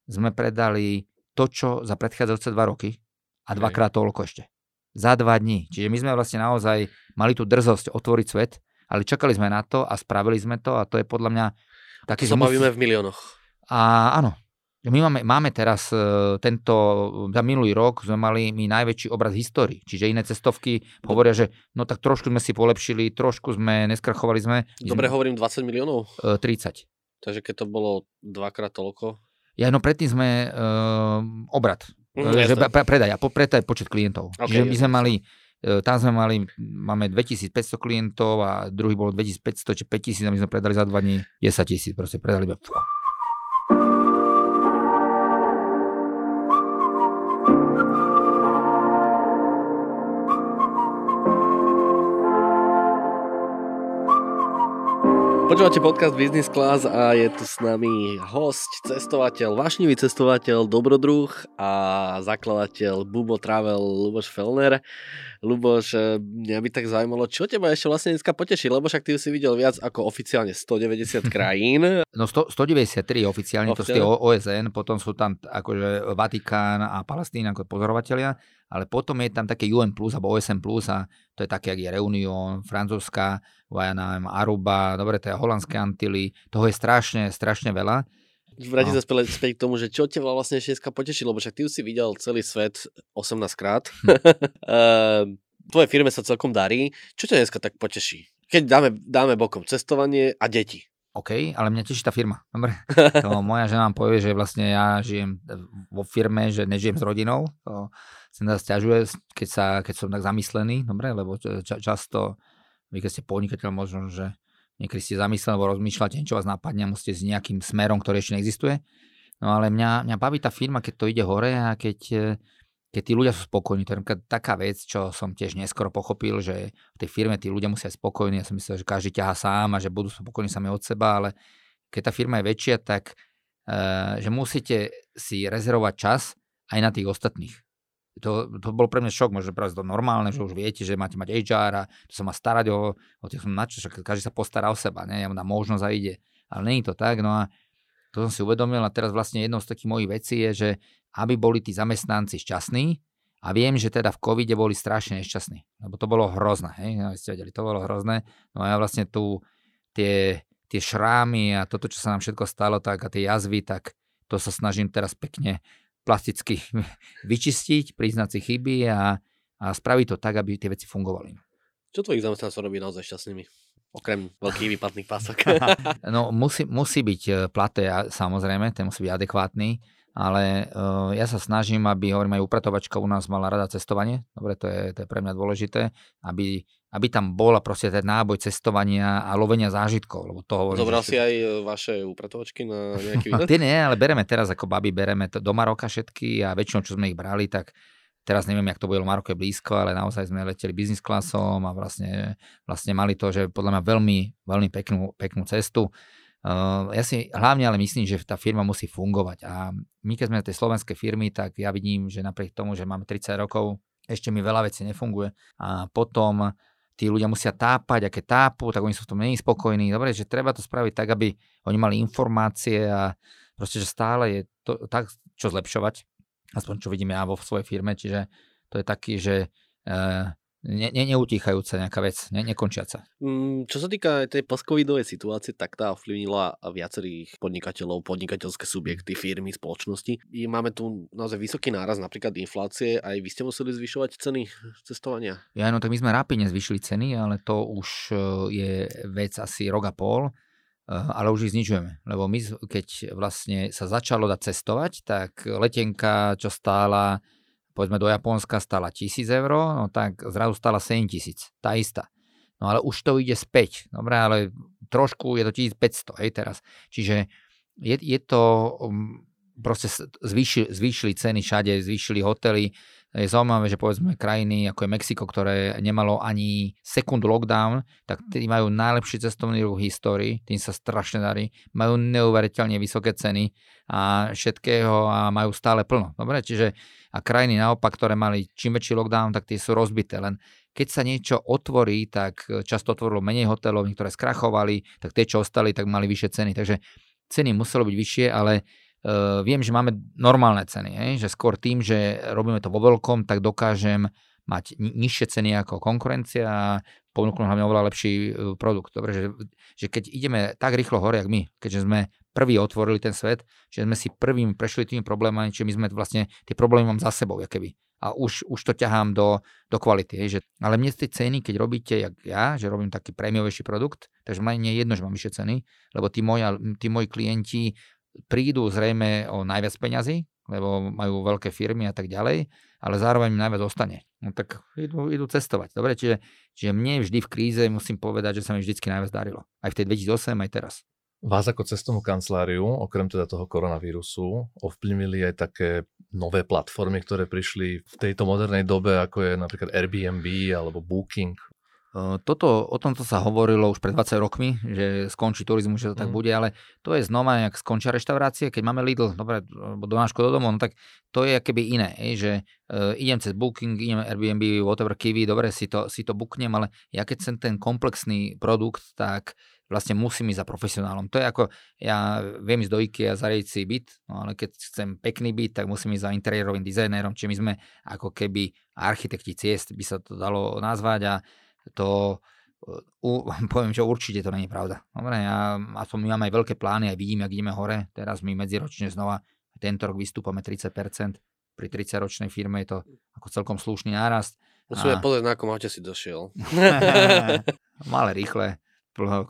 sme predali to, čo za predchádzajúce dva roky a dvakrát toľko ešte. Za dva dní. Čiže my sme vlastne naozaj mali tú drzosť otvoriť svet, ale čakali sme na to a spravili sme to a to je podľa mňa taký... To sa bavíme v miliónoch. A áno. My máme, máme teraz uh, tento, za minulý rok sme mali my najväčší obraz histórii. Čiže iné cestovky hovoria, že no tak trošku sme si polepšili, trošku sme, neskrachovali sme. Dobre sme, hovorím 20 miliónov? Uh, 30. Takže keď to bolo dvakrát toľko, ja, no predtým sme uh, obrad, mm, že pre, predaj a po, predaj počet klientov. Okay, Čiže my sme mali, uh, tam sme mali, máme 2500 klientov a druhý bol 2500 či 5000 a my sme predali za dva dní 10 tisíc, proste predali iba. Počúvate podcast Business Class a je tu s nami host, cestovateľ, vášnivý cestovateľ, dobrodruh a zakladateľ Bubo Travel Luboš Felner. Luboš, eh, mňa by tak zaujímalo, čo teba ešte vlastne dneska poteší, lebo však ty si videl viac ako oficiálne 190 (laughs) krajín. No 100, 193 oficiálne, oficiálne, to sú OSN, potom sú tam akože Vatikán a Palestína ako pozorovatelia ale potom je tam také UN plus alebo plus a to je také, jak je Reunion, francúzska, ja neviem, Aruba, dobre, to je holandské Antily, toho je strašne, strašne veľa. Vráti no. sa späť, späť k tomu, že čo ťa vlastne dneska potešilo, lebo však ty už si videl celý svet 18 krát. Hm. (laughs) Tvoje firme sa celkom darí. Čo ťa dneska tak poteší? Keď dáme, dáme bokom cestovanie a deti. OK, ale mňa teší tá firma. Dobre. (laughs) To moja žena nám povie, že vlastne ja žijem vo firme, že nežijem s rodinou. To sa nás ťažuje, keď, sa, keď som tak zamyslený, dobre, lebo ča, často, vy keď ste podnikateľ, možno, že niekedy ste zamysleli alebo rozmýšľate, niečo vás napadne a musíte s nejakým smerom, ktorý ešte neexistuje. No ale mňa, mňa baví tá firma, keď to ide hore a keď, e, keď tí ľudia sú spokojní. To je taká vec, čo som tiež neskoro pochopil, že v tej firme tí ľudia musia byť spokojní. Ja som myslel, že každý ťaha sám a že budú spokojní sami od seba, ale keď tá firma je väčšia, tak uh, že musíte si rezervovať čas aj na tých ostatných. To, to bol pre mňa šok, možno práve to normálne, že už viete, že máte mať HR a to sa má starať o, o tých som načo, každý sa postará o seba, ne? ja mu dám možnosť a ide. Ale je to tak, no a to som si uvedomil a teraz vlastne jednou z takých mojich vecí je, že aby boli tí zamestnanci šťastní a viem, že teda v covide boli strašne nešťastní, lebo to bolo hrozné, hej, no, ste vedeli, to bolo hrozné, no a ja vlastne tu tie, tie šrámy a toto, čo sa nám všetko stalo, tak a tie jazvy, tak to sa snažím teraz pekne plasticky (laughs) vyčistiť, priznať si chyby a, a spraviť to tak, aby tie veci fungovali. Čo tvojich zamestnancov robí naozaj šťastnými? Okrem veľkých výpadných pások. (laughs) no musí, musí byť e, platé, samozrejme, ten musí byť adekvátny, ale uh, ja sa snažím, aby, hovorím, aj upratovačka u nás mala rada cestovanie, dobre, to je, to je pre mňa dôležité, aby, aby tam bola proste ten náboj cestovania a lovenia zážitkov, lebo to hovorím. Zobral si aj e, vaše upratovačky na nejaký (laughs) výlet? Ty nie, ale bereme teraz ako baby, bereme to do Maroka všetky a väčšinou, čo sme ich brali, tak Teraz neviem, jak to bude, Maroko je blízko, ale naozaj sme leteli business klasom a vlastne, vlastne mali to, že podľa mňa veľmi, veľmi peknú, peknú cestu. Uh, ja si hlavne ale myslím, že tá firma musí fungovať. A my keď sme tej slovenskej firmy, tak ja vidím, že napriek tomu, že máme 30 rokov, ešte mi veľa vecí nefunguje. A potom tí ľudia musia tápať a keď tápu, tak oni sú v tom není spokojní. Dobre, že treba to spraviť tak, aby oni mali informácie a proste, že stále je to tak, čo zlepšovať. Aspoň čo vidím ja vo svojej firme, čiže to je taký, že uh, ne, ne, neutíchajúca nejaká vec, ne, nekončiaca. Mm, čo sa týka tej postcovidovej situácie, tak tá ovplyvnila viacerých podnikateľov, podnikateľské subjekty, firmy, spoločnosti. I máme tu naozaj vysoký náraz napríklad inflácie, aj vy ste museli zvyšovať ceny cestovania? Ja, no tak my sme rapidne zvyšili ceny, ale to už e, je vec asi rok a pol Eh, ale už ich znižujeme. Lebo my, keď vlastne sa začalo dať cestovať, tak letenka, čo stála, povedzme do Japonska, stála 1000 eur, no tak zrazu stála 7000, tá istá. No ale už to ide späť, dobre, ale trošku je to 1500, hej, teraz. Čiže je, je to, um, proste zvýšili, zvýšili ceny všade, zvýšili hotely, je zaujímavé, že povedzme krajiny ako je Mexiko, ktoré nemalo ani sekundu lockdown, tak tí majú najlepší cestovný ruch v histórii, tým sa strašne darí, majú neuveriteľne vysoké ceny a všetkého a majú stále plno. Dobre, čiže a krajiny naopak, ktoré mali čím väčší lockdown, tak tie sú rozbité. Len keď sa niečo otvorí, tak často otvorilo menej hotelov, niektoré skrachovali, tak tie, čo ostali, tak mali vyššie ceny. Takže ceny muselo byť vyššie, ale viem, že máme normálne ceny, hej? že skôr tým, že robíme to vo veľkom, tak dokážem mať nižšie ceny ako konkurencia a ponúknuť hlavne oveľa lepší e, produkt. Dobre, že, že keď ideme tak rýchlo hore, jak my, keďže sme prví otvorili ten svet, že sme si prvým prešli tými problémami, čiže my sme vlastne tie problémy mám za sebou, keby. A už, už to ťahám do, do kvality. Hej, že, ale mne z tej ceny, keď robíte, jak ja, že robím taký prémiovejší produkt, takže mne nie je jedno, že mám vyššie ceny, lebo tí moji, tí moji klienti prídu zrejme o najviac peňazí, lebo majú veľké firmy a tak ďalej, ale zároveň im najviac ostane. No tak idú, idú cestovať. Dobre, čiže, čiže mne vždy v kríze musím povedať, že sa mi vždy najviac darilo. Aj v tej 2008, aj teraz. Vás ako cestovnú kanceláriu, okrem teda toho koronavírusu, ovplyvnili aj také nové platformy, ktoré prišli v tejto modernej dobe, ako je napríklad Airbnb alebo Booking? Toto, o tomto sa hovorilo už pred 20 rokmi, že skončí turizmus, že to tak mm. bude, ale to je znova, jak skončia reštaurácie, keď máme Lidl, dobre, donáško do domov, no tak to je keby iné, že uh, idem cez Booking, idem Airbnb, whatever, Kiwi, dobre, si to, si to booknem, ale ja keď chcem ten komplexný produkt, tak vlastne musím ísť za profesionálom. To je ako, ja viem ísť do IKEA a zariadiť si byt, no ale keď chcem pekný byt, tak musím ísť za interiérovým dizajnérom, čiže my sme ako keby architekti ciest, by sa to dalo nazvať a to u, (laughs) poviem, že určite to není pravda. Dobre, ja, aspoň my máme aj veľké plány, aj vidíme, ak ideme hore. Teraz my medziročne znova tento rok vystúpame 30%. Pri 30-ročnej firme je to ako celkom slušný nárast. Musíme a... pozrieť, na akom aute si došiel. (laughs) Malé, rýchle,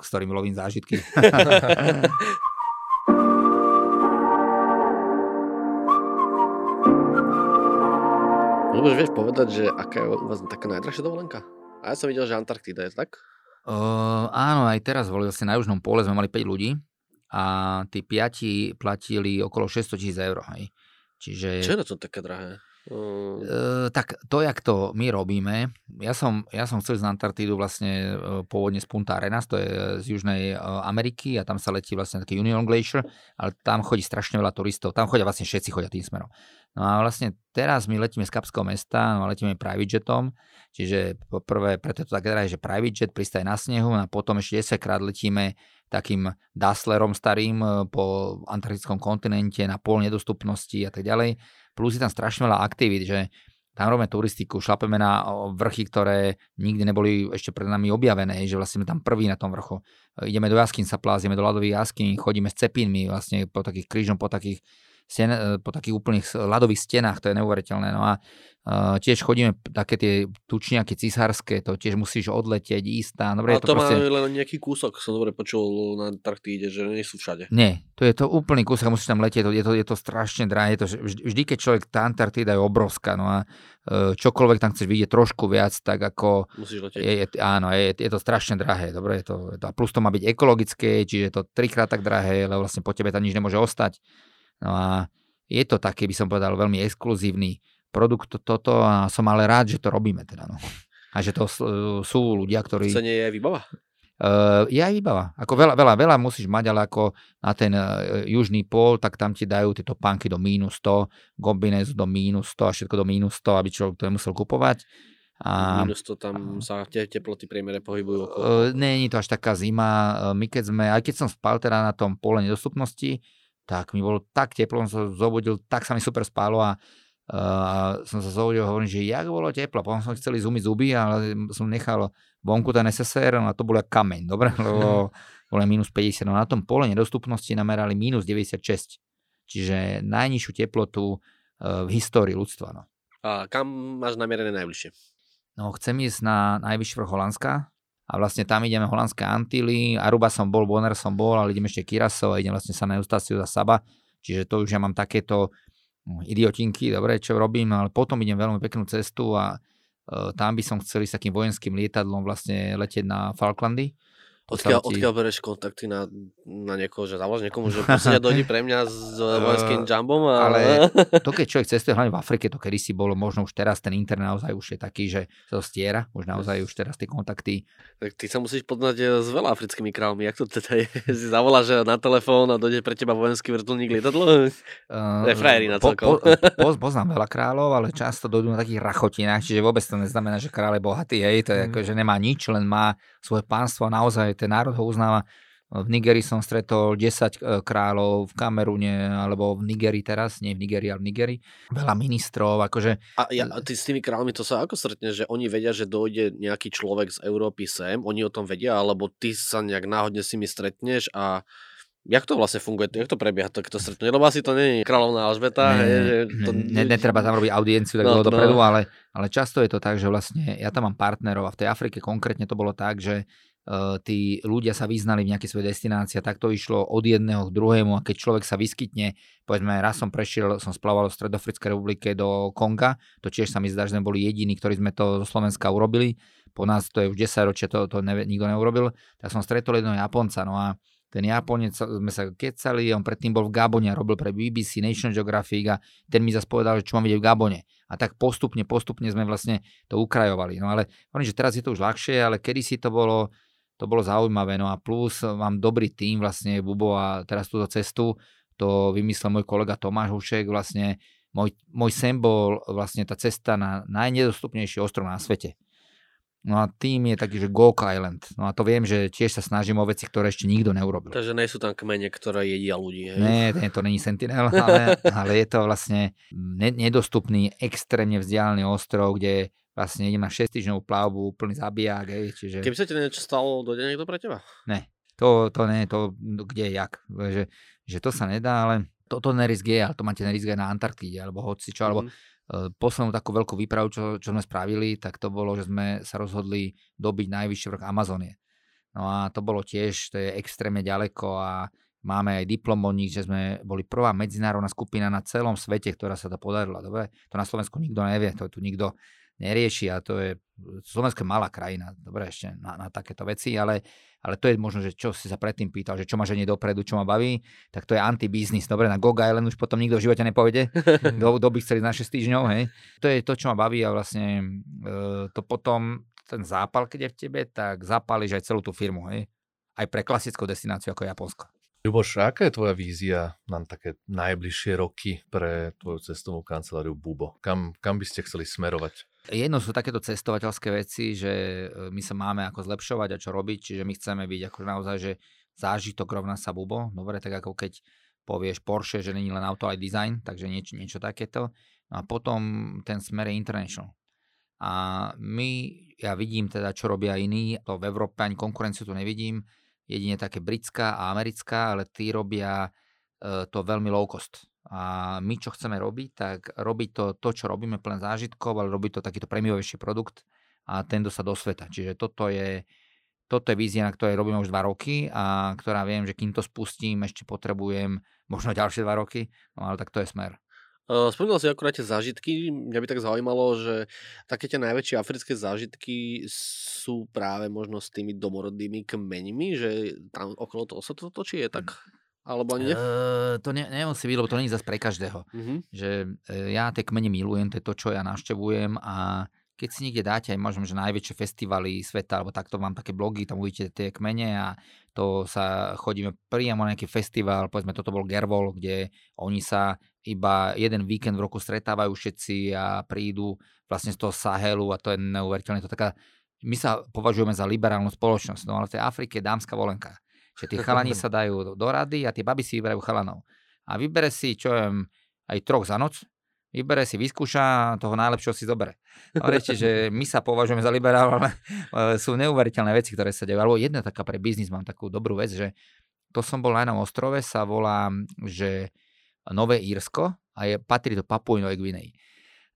s ktorým lovím zážitky. (laughs) Luboš, vieš povedať, že aká je u vás taká najdrahšia dovolenka? A ja som videl, že Antarktida je tak? Uh, áno, aj teraz boli vlastne na južnom pole, sme mali 5 ľudí a tí piati platili okolo 600 tisíc eur. Hej. Čiže... Čo je na to také drahé? Uh... Uh, tak to, jak to my robíme, ja som, ja som chcel z Antarktídu vlastne uh, pôvodne z Punta Arenas, to je z Južnej uh, Ameriky a tam sa letí vlastne taký Union Glacier, ale tam chodí strašne veľa turistov, tam chodia vlastne všetci chodia tým smerom. No a vlastne teraz my letíme z Kapského mesta, no a letíme private jetom, čiže poprvé, preto je to také drahé, že private jet pristaje na snehu a potom ešte 10 krát letíme takým Dasslerom starým po antarktickom kontinente na pol nedostupnosti a tak ďalej plus je tam strašne veľa aktivít, že tam robíme turistiku, šlapeme na vrchy, ktoré nikdy neboli ešte pred nami objavené, že vlastne sme tam prví na tom vrchu. Ideme do jaskyn sa plázieme, do ľadových jaskyn, chodíme s cepínmi vlastne po takých krížom, po takých stien, e, po takých úplných ľadových stenách, to je neuveriteľné. No a uh, tiež chodíme také tie tučniaky cisárske, to tiež musíš odletieť, ísť tam. Dobre, a to, to proste... má len nejaký kúsok, som dobre počul na Antarktíde, že nie sú všade. Nie, to je to úplný kúsok, musíš tam letieť, je to, je to strašne drahé, je to, vždy, vždy, keď človek, tá Antarktída je obrovská, no a uh, čokoľvek tam chceš vidieť trošku viac, tak ako... Musíš letieť. Je, je, áno, je, je to strašne drahé, dobre, je to, je to, a plus to má byť ekologické, čiže je to trikrát tak drahé, lebo vlastne po tebe tam nič nemôže ostať. No a je to také, by som povedal, veľmi exkluzívny produkt toto a som ale rád, že to robíme teda. No. A že to sú ľudia, ktorí... To nie je výbava? Uh, je aj výbava. Ako veľa, veľa, veľa musíš mať, ale ako na ten uh, južný pól, tak tam ti dajú tieto pánky do mínus 100, kombinézu do mínus 100 a všetko do mínus 100, aby človek to nemusel kupovať. A, minus to tam sa te, teploty priemere pohybujú okolo. Uh, nie je to až taká zima. Uh, my keď sme, aj keď som spal teda na tom pole nedostupnosti, tak mi bolo tak teplo, som sa zobudil, tak sa mi super spálo a uh, som sa zobudil a hovorím, že jak bolo teplo. Potom som chceli zumiť zuby, ale som nechal vonku ten SSR no a to bolo kameň, dobre, (laughs) lebo bolo minus 50. No na tom pole nedostupnosti namerali minus 96. Čiže najnižšiu teplotu uh, v histórii ľudstva. No. A kam máš namierené najbližšie? No, chcem ísť na najvyšší vrch Holandska, a vlastne tam ideme holandské Antily, Aruba som bol, Bonner som bol, ale ideme ešte Kirasov a idem vlastne sa na Eustáciu za Saba, čiže to už ja mám takéto hm, idiotinky, dobre, čo robím, ale potom idem veľmi peknú cestu a uh, tam by som chcel ísť takým vojenským lietadlom vlastne letieť na Falklandy Odkiaľ, ti... odkiaľ bereš kontakty na, na niekoho, že zavoláš niekomu, že prosím dojdi pre mňa s (laughs) vojenským jumbom? A... Ale (laughs) to, keď človek cestuje hlavne v Afrike, to kedy si bolo, možno už teraz ten internet naozaj už je taký, že sa to stiera, už naozaj už teraz tie kontakty. Tak ty sa musíš poznať eh, s veľa africkými kráľmi, jak to teda je? (laughs) Si zavoláš na telefón a dojde pre teba vojenský vrtulník lietadlo? Uh, na celkom. Po, po, poznám veľa kráľov, ale často dojdú na takých rachotinách, čiže vôbec to neznamená, že kráľ je bohatý, hej, to je mm. ako, že nemá nič, len má svoje pánstvo a naozaj ten národ ho uznáva. V Nigerii som stretol 10 e, kráľov, v Kamerune alebo v Nigerii teraz, nie v Nigerii, ale v Nigerii. Veľa ministrov, akože... A, ja, a ty s tými kráľmi to sa ako stretneš, že oni vedia, že dojde nejaký človek z Európy sem, oni o tom vedia, alebo ty sa nejak náhodne s nimi stretneš a Jak to vlastne funguje? Jak to prebieha takéto stretnutie? Lebo asi to nie je kráľovná Alžbeta. Ne, je, že to... ne, netreba tam robiť audienciu tak no, dopredu, no. ale, ale často je to tak, že vlastne ja tam mám partnerov a v tej Afrike konkrétne to bolo tak, že tí ľudia sa vyznali v nejakej svojej destinácii a tak to išlo od jedného k druhému a keď človek sa vyskytne, povedzme raz som prešiel, som splával v Stredofrickej republike do Konga, to tiež sa mi zdá, že sme boli jediní, ktorí sme to zo Slovenska urobili, po nás to je už 10 ročia, to, to ne, nikto neurobil, tak som stretol jedného Japonca, no a ten Japonec, sme sa kecali, on predtým bol v Gabone a robil pre BBC, National Geographic a ten mi zase povedal, že čo mám vidieť v Gabone. A tak postupne, postupne sme vlastne to ukrajovali. No ale hovorím, že teraz je to už ľahšie, ale kedysi to bolo, to bolo zaujímavé. No a plus mám dobrý tým vlastne Bubo a teraz túto cestu, to vymyslel môj kolega Tomáš Hušek, vlastne môj, môj sen bol vlastne tá cesta na najnedostupnejší ostrov na svete. No a tým je taký, že Gok Island. No a to viem, že tiež sa snažím o veci, ktoré ešte nikto neurobil. Takže nie sú tam kmene, ktoré jedia ľudí. Hej? Nie, nie, to není Sentinel, ale, ale je to vlastne nedostupný, extrémne vzdialený ostrov, kde vlastne idem na 6 týždňovú plavbu, úplný zabijak. Hej, čiže... Keby sa ti niečo stalo, dojde niekto pre teba? Ne, to, to nie, to kde, jak. Že, že to sa nedá, ale to, to nerisk je, ale to máte nerisk aj na Antarktíde, alebo hoci čo, mm-hmm. alebo mhm. Eh, poslednú takú veľkú výpravu, čo, čo sme spravili, tak to bolo, že sme sa rozhodli dobiť najvyšší vrch Amazonie. No a to bolo tiež, to je extrémne ďaleko a máme aj diplom od nich, že sme boli prvá medzinárodná skupina na celom svete, ktorá sa to podarila. Dobre? To na Slovensku nikto nevie, to tu nikto nerieši a to je, Slovensko je malá krajina, dobre ešte na, na takéto veci, ale, ale to je možno, že čo si sa predtým pýtal, že čo ma ženie dopredu, čo ma baví, tak to je antibiznis. Dobre, na Gog Island už potom nikto v živote nepovede, (laughs) kto, kto by chceli na 6 týždňov, hej. To je to, čo ma baví a vlastne e, to potom, ten zápal, keď je v tebe, tak zapáliš aj celú tú firmu, hej. Aj pre klasickú destináciu ako Japonsko. Ľuboš, aká je tvoja vízia na také najbližšie roky pre tvoju cestovnú kanceláriu Bubo? Kam, kam by ste chceli smerovať? Jedno sú takéto cestovateľské veci, že e, my sa máme ako zlepšovať a čo robiť, čiže my chceme byť ako naozaj, že zážitok rovná sa Bubo. Dobre, tak ako keď povieš Porsche, že není len auto, ale design, takže niečo, niečo takéto. No a potom ten smer je international. A my, ja vidím teda, čo robia iní, to v Európe ani konkurenciu tu nevidím, jedine také britská a americká, ale tí robia e, to veľmi low cost. A my čo chceme robiť, tak robiť to, to čo robíme plné zážitkov, ale robiť to takýto premiovejší produkt a ten sa do sveta. Čiže toto je, toto je vízia, na ktorej robíme už dva roky a ktorá viem, že kým to spustím, ešte potrebujem možno (laughs) ďalšie dva roky, no ale tak to je smer. Spomínal si akurát tie zážitky, mňa by tak zaujímalo, že také tie najväčšie africké zážitky sú práve možno s tými domorodými kmeňmi, že tam okolo toho sa to točí, je tak? Alebo ani nie? Uh, to ne, nemusí byť, lebo to nie je zase pre každého. Uh-huh. Že uh, ja tie kmene milujem, to je to, čo ja navštevujem a keď si niekde dáte aj možno, že najväčšie festivaly sveta, alebo takto mám také blogy, tam uvidíte tie kmene a to sa chodíme priamo na nejaký festival, povedzme toto bol Gervol, kde oni sa iba jeden víkend v roku stretávajú všetci a prídu vlastne z toho Sahelu a to je neuveriteľné. To taká, my sa považujeme za liberálnu spoločnosť, no ale v tej Afrike je dámska volenka. Že tí chalani (laughs) sa dajú do rady a tie baby si vyberajú chalanov. A vybere si, čo viem, aj troch za noc, vybere si, vyskúša, toho najlepšieho si zobere. Hovoríte, že my sa považujeme za liberálne, sú neuveriteľné veci, ktoré sa dejú. Alebo jedna taká pre biznis, mám takú dobrú vec, že to som bol na jednom ostrove, sa volá, že Nové Írsko a je, patrí do Papui Novej Gvinei.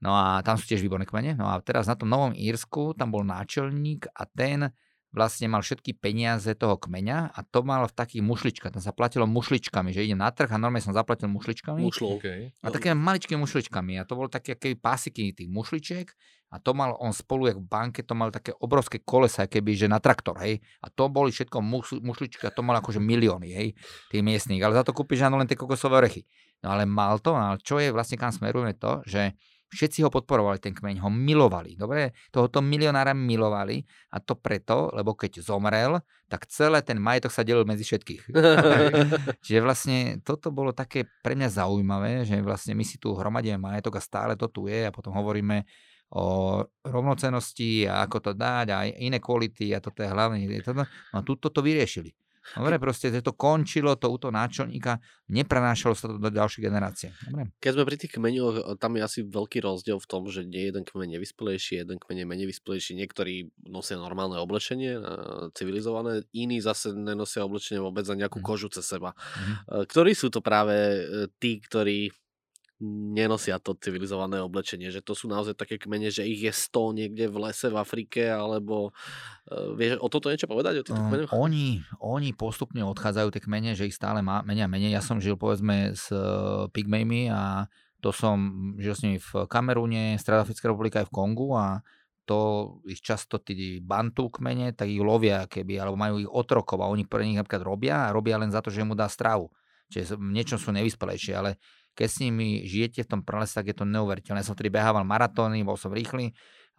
No a tam sú tiež výborné kmene. No a teraz na tom Novom Írsku tam bol náčelník a ten vlastne mal všetky peniaze toho kmeňa a to mal v takých mušličkách. Tam sa platilo mušličkami, že idem na trh a normálne som zaplatil mušličkami. Mušlo. Okay. A také maličkými mušličkami. A to bolo také aké pásiky tých mušličiek a to mal on spolu, jak v banke, to mal také obrovské kolesa, keby, že na traktor, hej. A to boli všetko mušličky a to mal akože milióny, hej, tých miestných. Ale za to kúpiš len tie kokosové orechy. No ale mal to, ale čo je vlastne kam smerujeme to, že Všetci ho podporovali, ten kmeň ho milovali. Dobre, tohoto milionára milovali a to preto, lebo keď zomrel, tak celé ten majetok sa delil medzi všetkých. (laughs) Čiže vlastne toto bolo také pre mňa zaujímavé, že vlastne my si tu hromadíme majetok a stále to tu je a potom hovoríme o rovnocenosti a ako to dať a iné kvality a toto je hlavne. No a tu toto vyriešili. Dobre, proste že to končilo, to u toho náčelníka, neprenášalo sa to do ďalšej generácie. Dobre. Keď sme pri tých kmeňoch, tam je asi veľký rozdiel v tom, že nie jeden kmeň je vyspelejší, jeden kmeň je menej vyspelejší. Niektorí nosia normálne oblečenie, civilizované, iní zase nenosia oblečenie vôbec za nejakú mm. kožu cez seba. Mm. Ktorí sú to práve e, tí, ktorí nenosia to civilizované oblečenie, že to sú naozaj také kmene, že ich je 100 niekde v lese v Afrike, alebo uh, vieš o toto niečo povedať? O týchto um, oni, oni postupne odchádzajú tie kmene, že ich stále má, menia menej. Ja som žil povedzme s uh, pygmejmi a to som žil s nimi v Kamerúne, Stredoafrická republika aj v Kongu a to ich často tí bantu kmene, tak ich lovia keby, alebo majú ich otrokov a oni pre nich napríklad robia a robia len za to, že mu dá stravu. Čiže v niečom sú nevyspelejšie, ale keď s nimi žijete v tom pralese, tak je to neuveriteľné. Ja som vtedy behával maratóny, bol som rýchly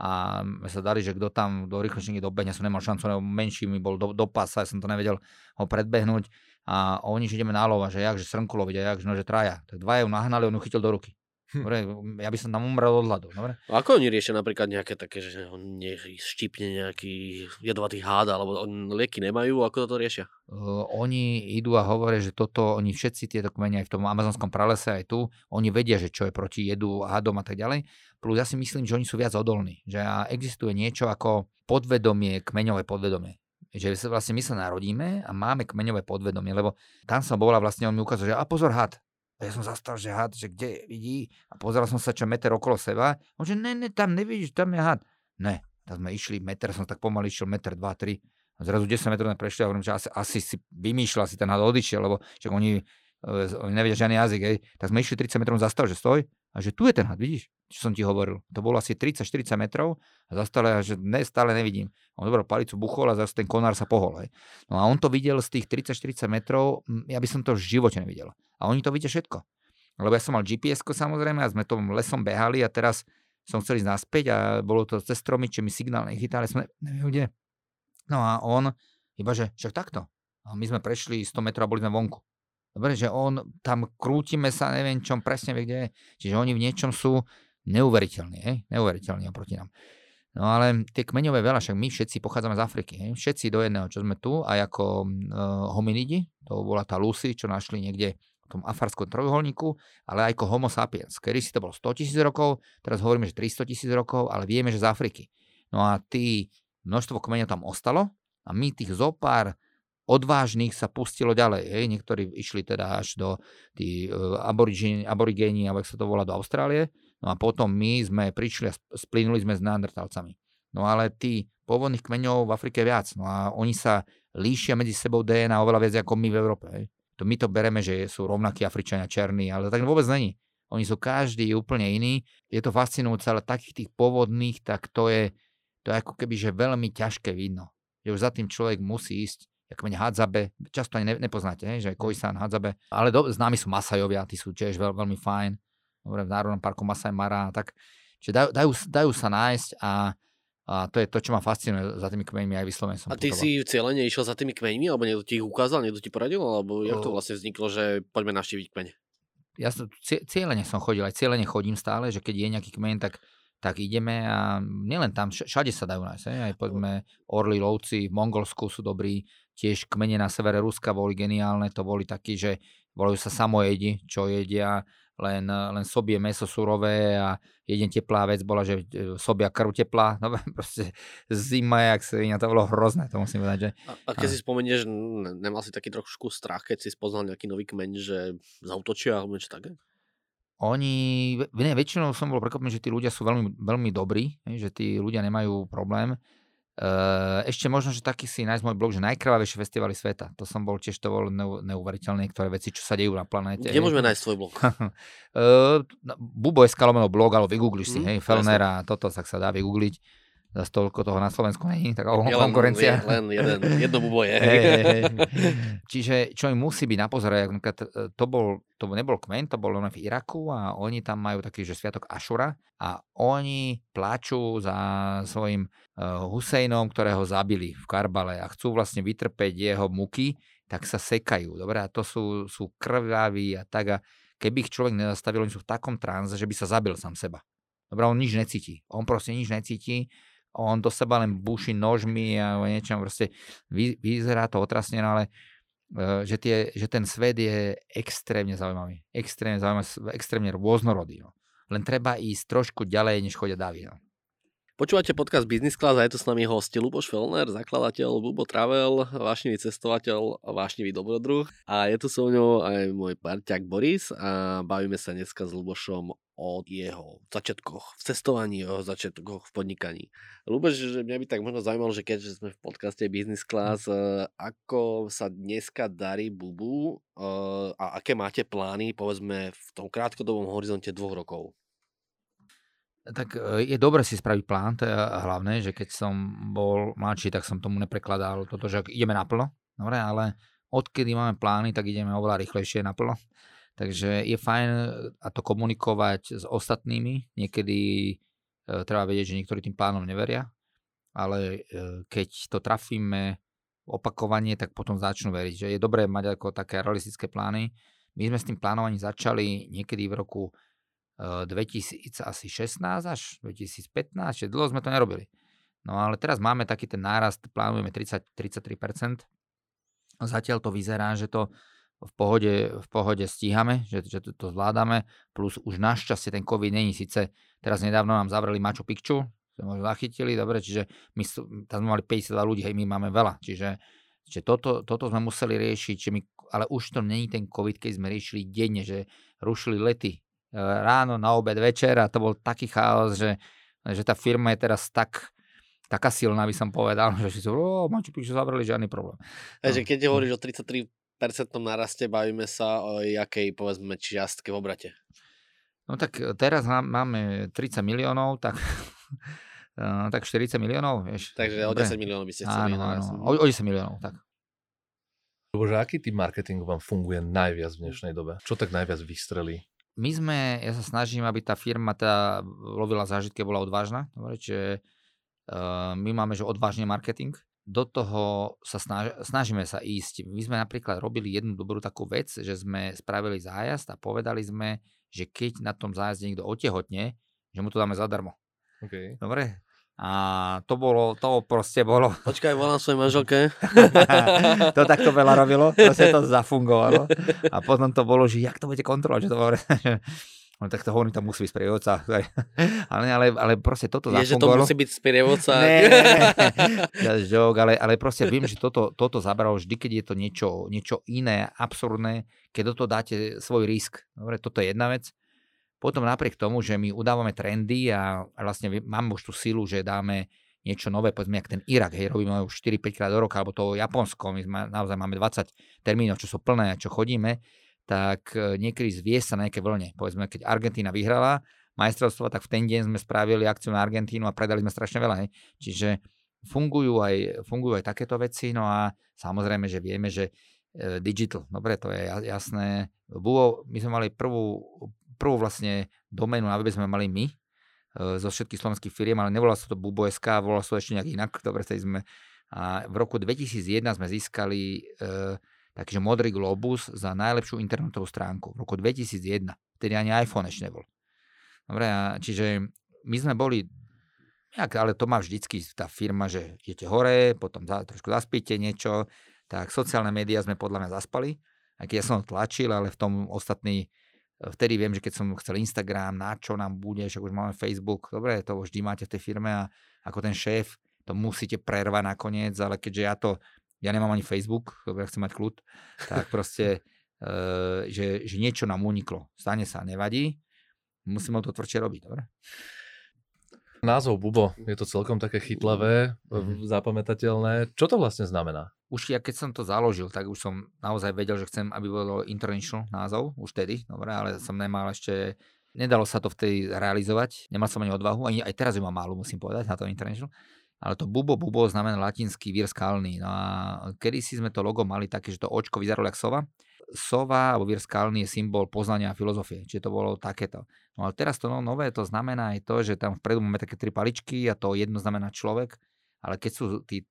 a sa dali, že kto tam do rýchlejšie dobehne, som nemal šancu, lebo menší mi bol do, do pasa, ja som to nevedel ho predbehnúť a oni, že ideme na lova, že jak, že srnku loviť a jak, no, že traja. Tak dva ju nahnali, on ju chytil do ruky. Hm. Dobre, ja by som tam umrel od hladu. Dobre? Ako oni riešia napríklad nejaké také, že nech štípne nejaký jedovatý hád, alebo lieky nemajú, ako toto riešia? Uh, oni idú a hovoria, že toto, oni všetci tieto kmene aj v tom amazonskom pralese, aj tu, oni vedia, že čo je proti jedu, hádom a tak ďalej. Plus ja si myslím, že oni sú viac odolní. Že existuje niečo ako podvedomie, kmeňové podvedomie že vlastne my sa narodíme a máme kmeňové podvedomie, lebo tam som bola vlastne, on mi ukázal, že a pozor had, a ja som zastal, že had, že kde vidí a pozeral som sa, čo meter okolo seba. On že ne, ne, tam nevidíš, tam je had. Ne, tam sme išli meter, som tak pomaly išiel meter, dva, tri. A zrazu 10 metrov sme prešli a hovorím, že asi, asi si vymýšľal, si ten had odišiel, lebo však oni e, oni nevedia žiadny jazyk, hej, tak sme išli 30 metrov zastav, že stoj, a že tu je ten had, vidíš, čo som ti hovoril. To bolo asi 30-40 metrov a zastal a že ne, stále nevidím. On zobral palicu, buchol a zase ten konár sa pohol. Hej. No a on to videl z tých 30-40 metrov, ja by som to v živote nevidel. A oni to vidia všetko. Lebo ja som mal gps samozrejme a sme tom lesom behali a teraz som chcel ísť naspäť a bolo to cez stromy, čo mi signál nechytali, sme neviem kde. No a on iba, že však takto. A my sme prešli 100 metrov a boli sme vonku. Dobre, že on, tam krútime sa, neviem čom presne vie, kde je. Čiže oni v niečom sú neuveriteľní, hej? neuveriteľní oproti nám. No ale tie kmeňové veľa, však my všetci pochádzame z Afriky, hej? všetci do jedného, čo sme tu, aj ako uh, hominidi, to bola tá Lucy, čo našli niekde v tom afarskom trojuholníku, ale aj ako homo sapiens. Kedy si to bolo 100 tisíc rokov, teraz hovoríme, že 300 tisíc rokov, ale vieme, že z Afriky. No a tí, množstvo kmeňov tam ostalo a my tých zopár odvážnych sa pustilo ďalej. Hej. Niektorí išli teda až do tí, uh, aborigéni, alebo sa to volá, do Austrálie. No a potom my sme prišli a splínuli sme s neandertalcami. No ale tí pôvodných kmeňov v Afrike viac. No a oni sa líšia medzi sebou DNA oveľa viac ako my v Európe. Hej. To my to bereme, že sú rovnakí Afričania černí, ale tak vôbec není. Oni sú každý úplne iný. Je to fascinujúce, ale takých tých pôvodných, tak to je, to je ako keby, že veľmi ťažké vidno. Že už za tým človek musí ísť kmeň Hadzabe, často ani ne, nepoznáte, hej, že Koisan, Hadzabe, ale do, známi sú Masajovia, tí sú tiež veľ, veľmi fajn, dobre, v Národnom parku Masaj Mara, tak čiže dajú, dajú, dajú sa nájsť a, a to je to, čo ma fascinuje za tými kmeňmi aj vyslovene som A ty putoval. si cieľene išiel za tými kmeňmi, alebo niekto ti ich ukázal, niekto ti poradil, alebo jak to vlastne vzniklo, že poďme navštíviť kmeň? Ja som, cieľene som chodil, aj cieľene chodím stále, že keď je nejaký kmeň, tak tak ideme a nielen tam, všade sa dajú nájsť. Aj poďme Orly lovci v Mongolsku sú dobrí, tiež kmene na severe Ruska boli geniálne, to boli takí, že volajú sa samojedi, čo jedia len, len sobie meso surové a jeden teplá vec bola, že e, sobia krv teplá, no (laughs) proste zima, jak svina, to bolo hrozné, to musím povedať. Že... A, a keď a... si spomenieš, nemal si taký trošku strach, keď si spoznal nejaký nový kmeň, že zautočia alebo niečo také? Oni, ne, väčšinou som bol prekvapený, že tí ľudia sú veľmi, veľmi dobrí, že tí ľudia nemajú problém. Ešte možno, že taký si nájsť môj blog, že najkrvavejšie festivaly sveta. To som bol tiež to bol neuveriteľné, niektoré veci, čo sa dejú na planéte. Kde môžeme nájsť svoj blog? (laughs) Bubo.sk lomeno blog, ale vygoogliš si, mm, hej, Felner a toto, tak sa dá vygoogliť zase toľko toho na Slovensku není, taká je konkurencia. Len, len jeden, jedno bubo je. Hey, hey, hey. (laughs) Čiže čo im musí byť na pozore, e, to, bol, to nebol kmen, to bol len v Iraku a oni tam majú taký, že sviatok Ašura a oni pláču za svojim uh, Husejnom, ktorého zabili v Karbale a chcú vlastne vytrpeť jeho muky, tak sa sekajú. Dobre, a to sú, sú krvaví a tak a keby ich človek nezastavil, oni sú v takom tranze, že by sa zabil sám seba. Dobre, on nič necíti. On proste nič necíti on do seba len buší nožmi a niečo proste vy, vyzerá to otrasne, no ale e, že, tie, že ten svet je extrémne zaujímavý. Extrémne zaujímavý, extrémne rôznorodý. No. Len treba ísť trošku ďalej, než chodia Davy. No. Počúvate podcast Business Class a je tu s nami host Luboš Felner, zakladateľ Bubo Travel, vášnivý cestovateľ, vášnivý dobrodruh. A je tu so mnou aj môj parťák Boris a bavíme sa dneska s Lubošom o jeho začiatkoch v cestovaní, o jeho začiatkoch v podnikaní. Luboš, že mňa by tak možno zaujímalo, že keďže sme v podcaste Business Class, hm. ako sa dneska darí Bubu eh, a aké máte plány, povedzme, v tom krátkodobom horizonte dvoch rokov? Tak e, je dobre si spraviť plán, to je hlavné, že keď som bol mladší, tak som tomu neprekladal toto, že ideme naplno, dobre, ale odkedy máme plány, tak ideme oveľa rýchlejšie naplno. Takže je fajn e, a to komunikovať s ostatnými. Niekedy e, treba vedieť, že niektorí tým plánom neveria, ale e, keď to trafíme opakovanie, tak potom začnú veriť. Že je dobré mať ako také realistické plány. My sme s tým plánovaním začali niekedy v roku 2016 až 2015, čiže dlho sme to nerobili. No ale teraz máme taký ten nárast, plánujeme 30, 33%. Zatiaľ to vyzerá, že to v pohode, v pohode stíhame, že, že to, to zvládame, plus už našťastie ten COVID není síce, teraz nedávno nám zavreli Machu Picchu, sme možno zachytili, dobre, čiže my tam sme mali 52 ľudí, hej, my máme veľa, čiže, čiže toto, toto sme museli riešiť, čiže my, ale už to není ten COVID, keď sme riešili denne, že rušili lety, ráno, na obed, večer a to bol taký chaos, že, že tá firma je teraz tak, taká silná, by som povedal, (laughs) že si to, o, Machu Picchu zavreli, žiadny problém. Takže no. keď hovoríš o 33 percentnom naraste bavíme sa o jakej, povedzme, čiastke v obrate? No tak e, teraz máme 30 miliónov, tak, uh, (laughs) tak 40 miliónov, vieš. Takže o 10 miliónov by ste chceli. Áno, áno, o, o 10 miliónov, tak. Bože, aký tým marketing vám funguje najviac v dnešnej dobe? Čo tak najviac vystrelí? My sme, ja sa snažím, aby tá firma teda lovila zážitky, bola odvážna. Dobre, čiže uh, my máme, že odvážne marketing. Do toho sa snaž, snažíme sa ísť. My sme napríklad robili jednu dobrú takú vec, že sme spravili zájazd a povedali sme, že keď na tom zájazde niekto otehotne, že mu to dáme zadarmo. Okay. Dobre? A to bolo, to proste bolo. Počkaj, volám svojej manželke. (laughs) to takto veľa robilo, proste to zafungovalo. A potom to bolo, že jak to budete kontrolovať, že to bolo, (laughs) No tak to hovorím, tam musí byť sprievodca. Ale, ale, ale proste toto Je, že to musí byť sprievodca. Ne, (laughs) joke, ale, ale proste viem, že toto, toto zabralo vždy, keď je to niečo, niečo iné, absurdné, keď do toho dáte svoj risk. Dobre, toto je jedna vec. Potom napriek tomu, že my udávame trendy a, a vlastne máme už tú silu, že dáme niečo nové, povedzme, jak ten Irak, hej, robíme už 4-5 krát do roka, alebo to Japonsko, my sme, naozaj máme 20 termínov, čo sú plné, čo chodíme, tak e, niekedy zvie sa na nejaké vlne. Povedzme, keď Argentína vyhrala majstrovstvo, tak v ten deň sme spravili akciu na Argentínu a predali sme strašne veľa. Hej. Čiže fungujú aj, fungujú aj takéto veci, no a samozrejme, že vieme, že e, digital, dobre, to je jasné. Buo, my sme mali prvú prvú vlastne doménu na webe sme mali my, e, zo všetkých slovenských firiem, ale nevolalo sa to Bubo.sk, volalo sa to ešte nejak inak. Dobre, sme a v roku 2001 sme získali e, takýže modrý globus za najlepšiu internetovú stránku. V roku 2001. Vtedy ani iPhone ešte nebol. Dobre, a čiže my sme boli, nejak, ale to má vždycky tá firma, že idete hore, potom za, trošku zaspíte niečo, tak sociálne médiá sme podľa mňa zaspali, aj keď ja som tlačil, ale v tom ostatní vtedy viem, že keď som chcel Instagram, na čo nám bude, však už máme Facebook, dobre, to vždy máte v tej firme a ako ten šéf to musíte prervať nakoniec, ale keďže ja to, ja nemám ani Facebook, dobre, chcem mať kľud, tak proste, (laughs) e, že, že niečo nám uniklo. Stane sa, nevadí, musíme to tvrdšie robiť, dobre? Názov Bubo, je to celkom také chytlavé, mm-hmm. zapamätateľné. Čo to vlastne znamená? Už ja keď som to založil, tak už som naozaj vedel, že chcem, aby bolo international názov, už tedy, dobre, ale som nemal ešte, nedalo sa to vtedy realizovať, nemal som ani odvahu, ani aj teraz ju mám málo, musím povedať, na to international. Ale to bubo, bubo znamená latinský vír skalný. No a kedy si sme to logo mali také, že to očko vyzeralo jak sova, sova alebo vír skalný je symbol poznania a filozofie. Čiže to bolo takéto. No ale teraz to no, nové to znamená aj to, že tam vpredu máme také tri paličky a to jedno znamená človek, ale keď sú tí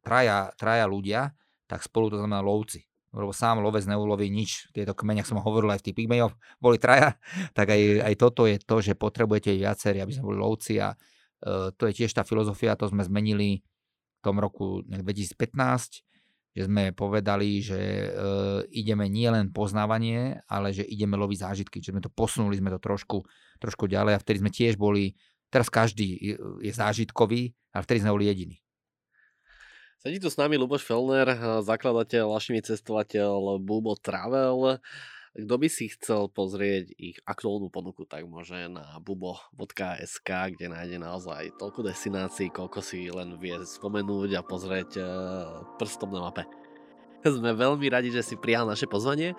traja, traja ľudia, tak spolu to znamená lovci. Lebo sám lovec neuloví nič. Tieto kmeň, som hovoril aj v tých pygmejov, (laughs) boli traja, tak aj, aj toto je to, že potrebujete viacerí, aby sme boli lovci a uh, to je tiež tá filozofia, to sme zmenili v tom roku 2015 že sme povedali, že e, ideme nielen poznávanie, ale že ideme loviť zážitky, že sme to posunuli sme to trošku, trošku ďalej a vtedy sme tiež boli, teraz každý je zážitkový, ale vtedy sme boli jediní. Sedí tu s nami Luboš Felner, zakladateľ, lašivý cestovateľ Bubo Travel. Kto by si chcel pozrieť ich aktuálnu ponuku, tak môže na bubo.sk, kde nájde naozaj toľko destinácií, koľko si len vie spomenúť a pozrieť e, prstom na mape. Sme veľmi radi, že si prijal naše pozvanie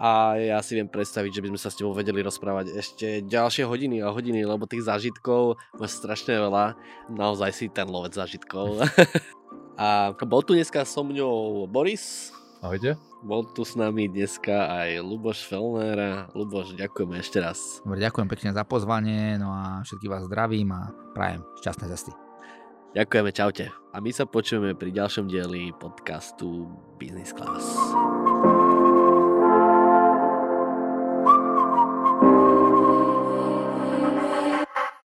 a ja si viem predstaviť, že by sme sa s tebou vedeli rozprávať ešte ďalšie hodiny a hodiny, lebo tých zážitkov máš strašne veľa. Naozaj si ten lovec zážitkov. (laughs) a bol tu dneska so mňou Boris. Ahojte. Bol tu s nami dneska aj Luboš Felner. Luboš, ďakujeme ešte raz. Dobre, ďakujem pekne za pozvanie, no a všetkých vás zdravím a prajem šťastné cesty. Ďakujeme, čaute. A my sa počujeme pri ďalšom dieli podcastu Business Class.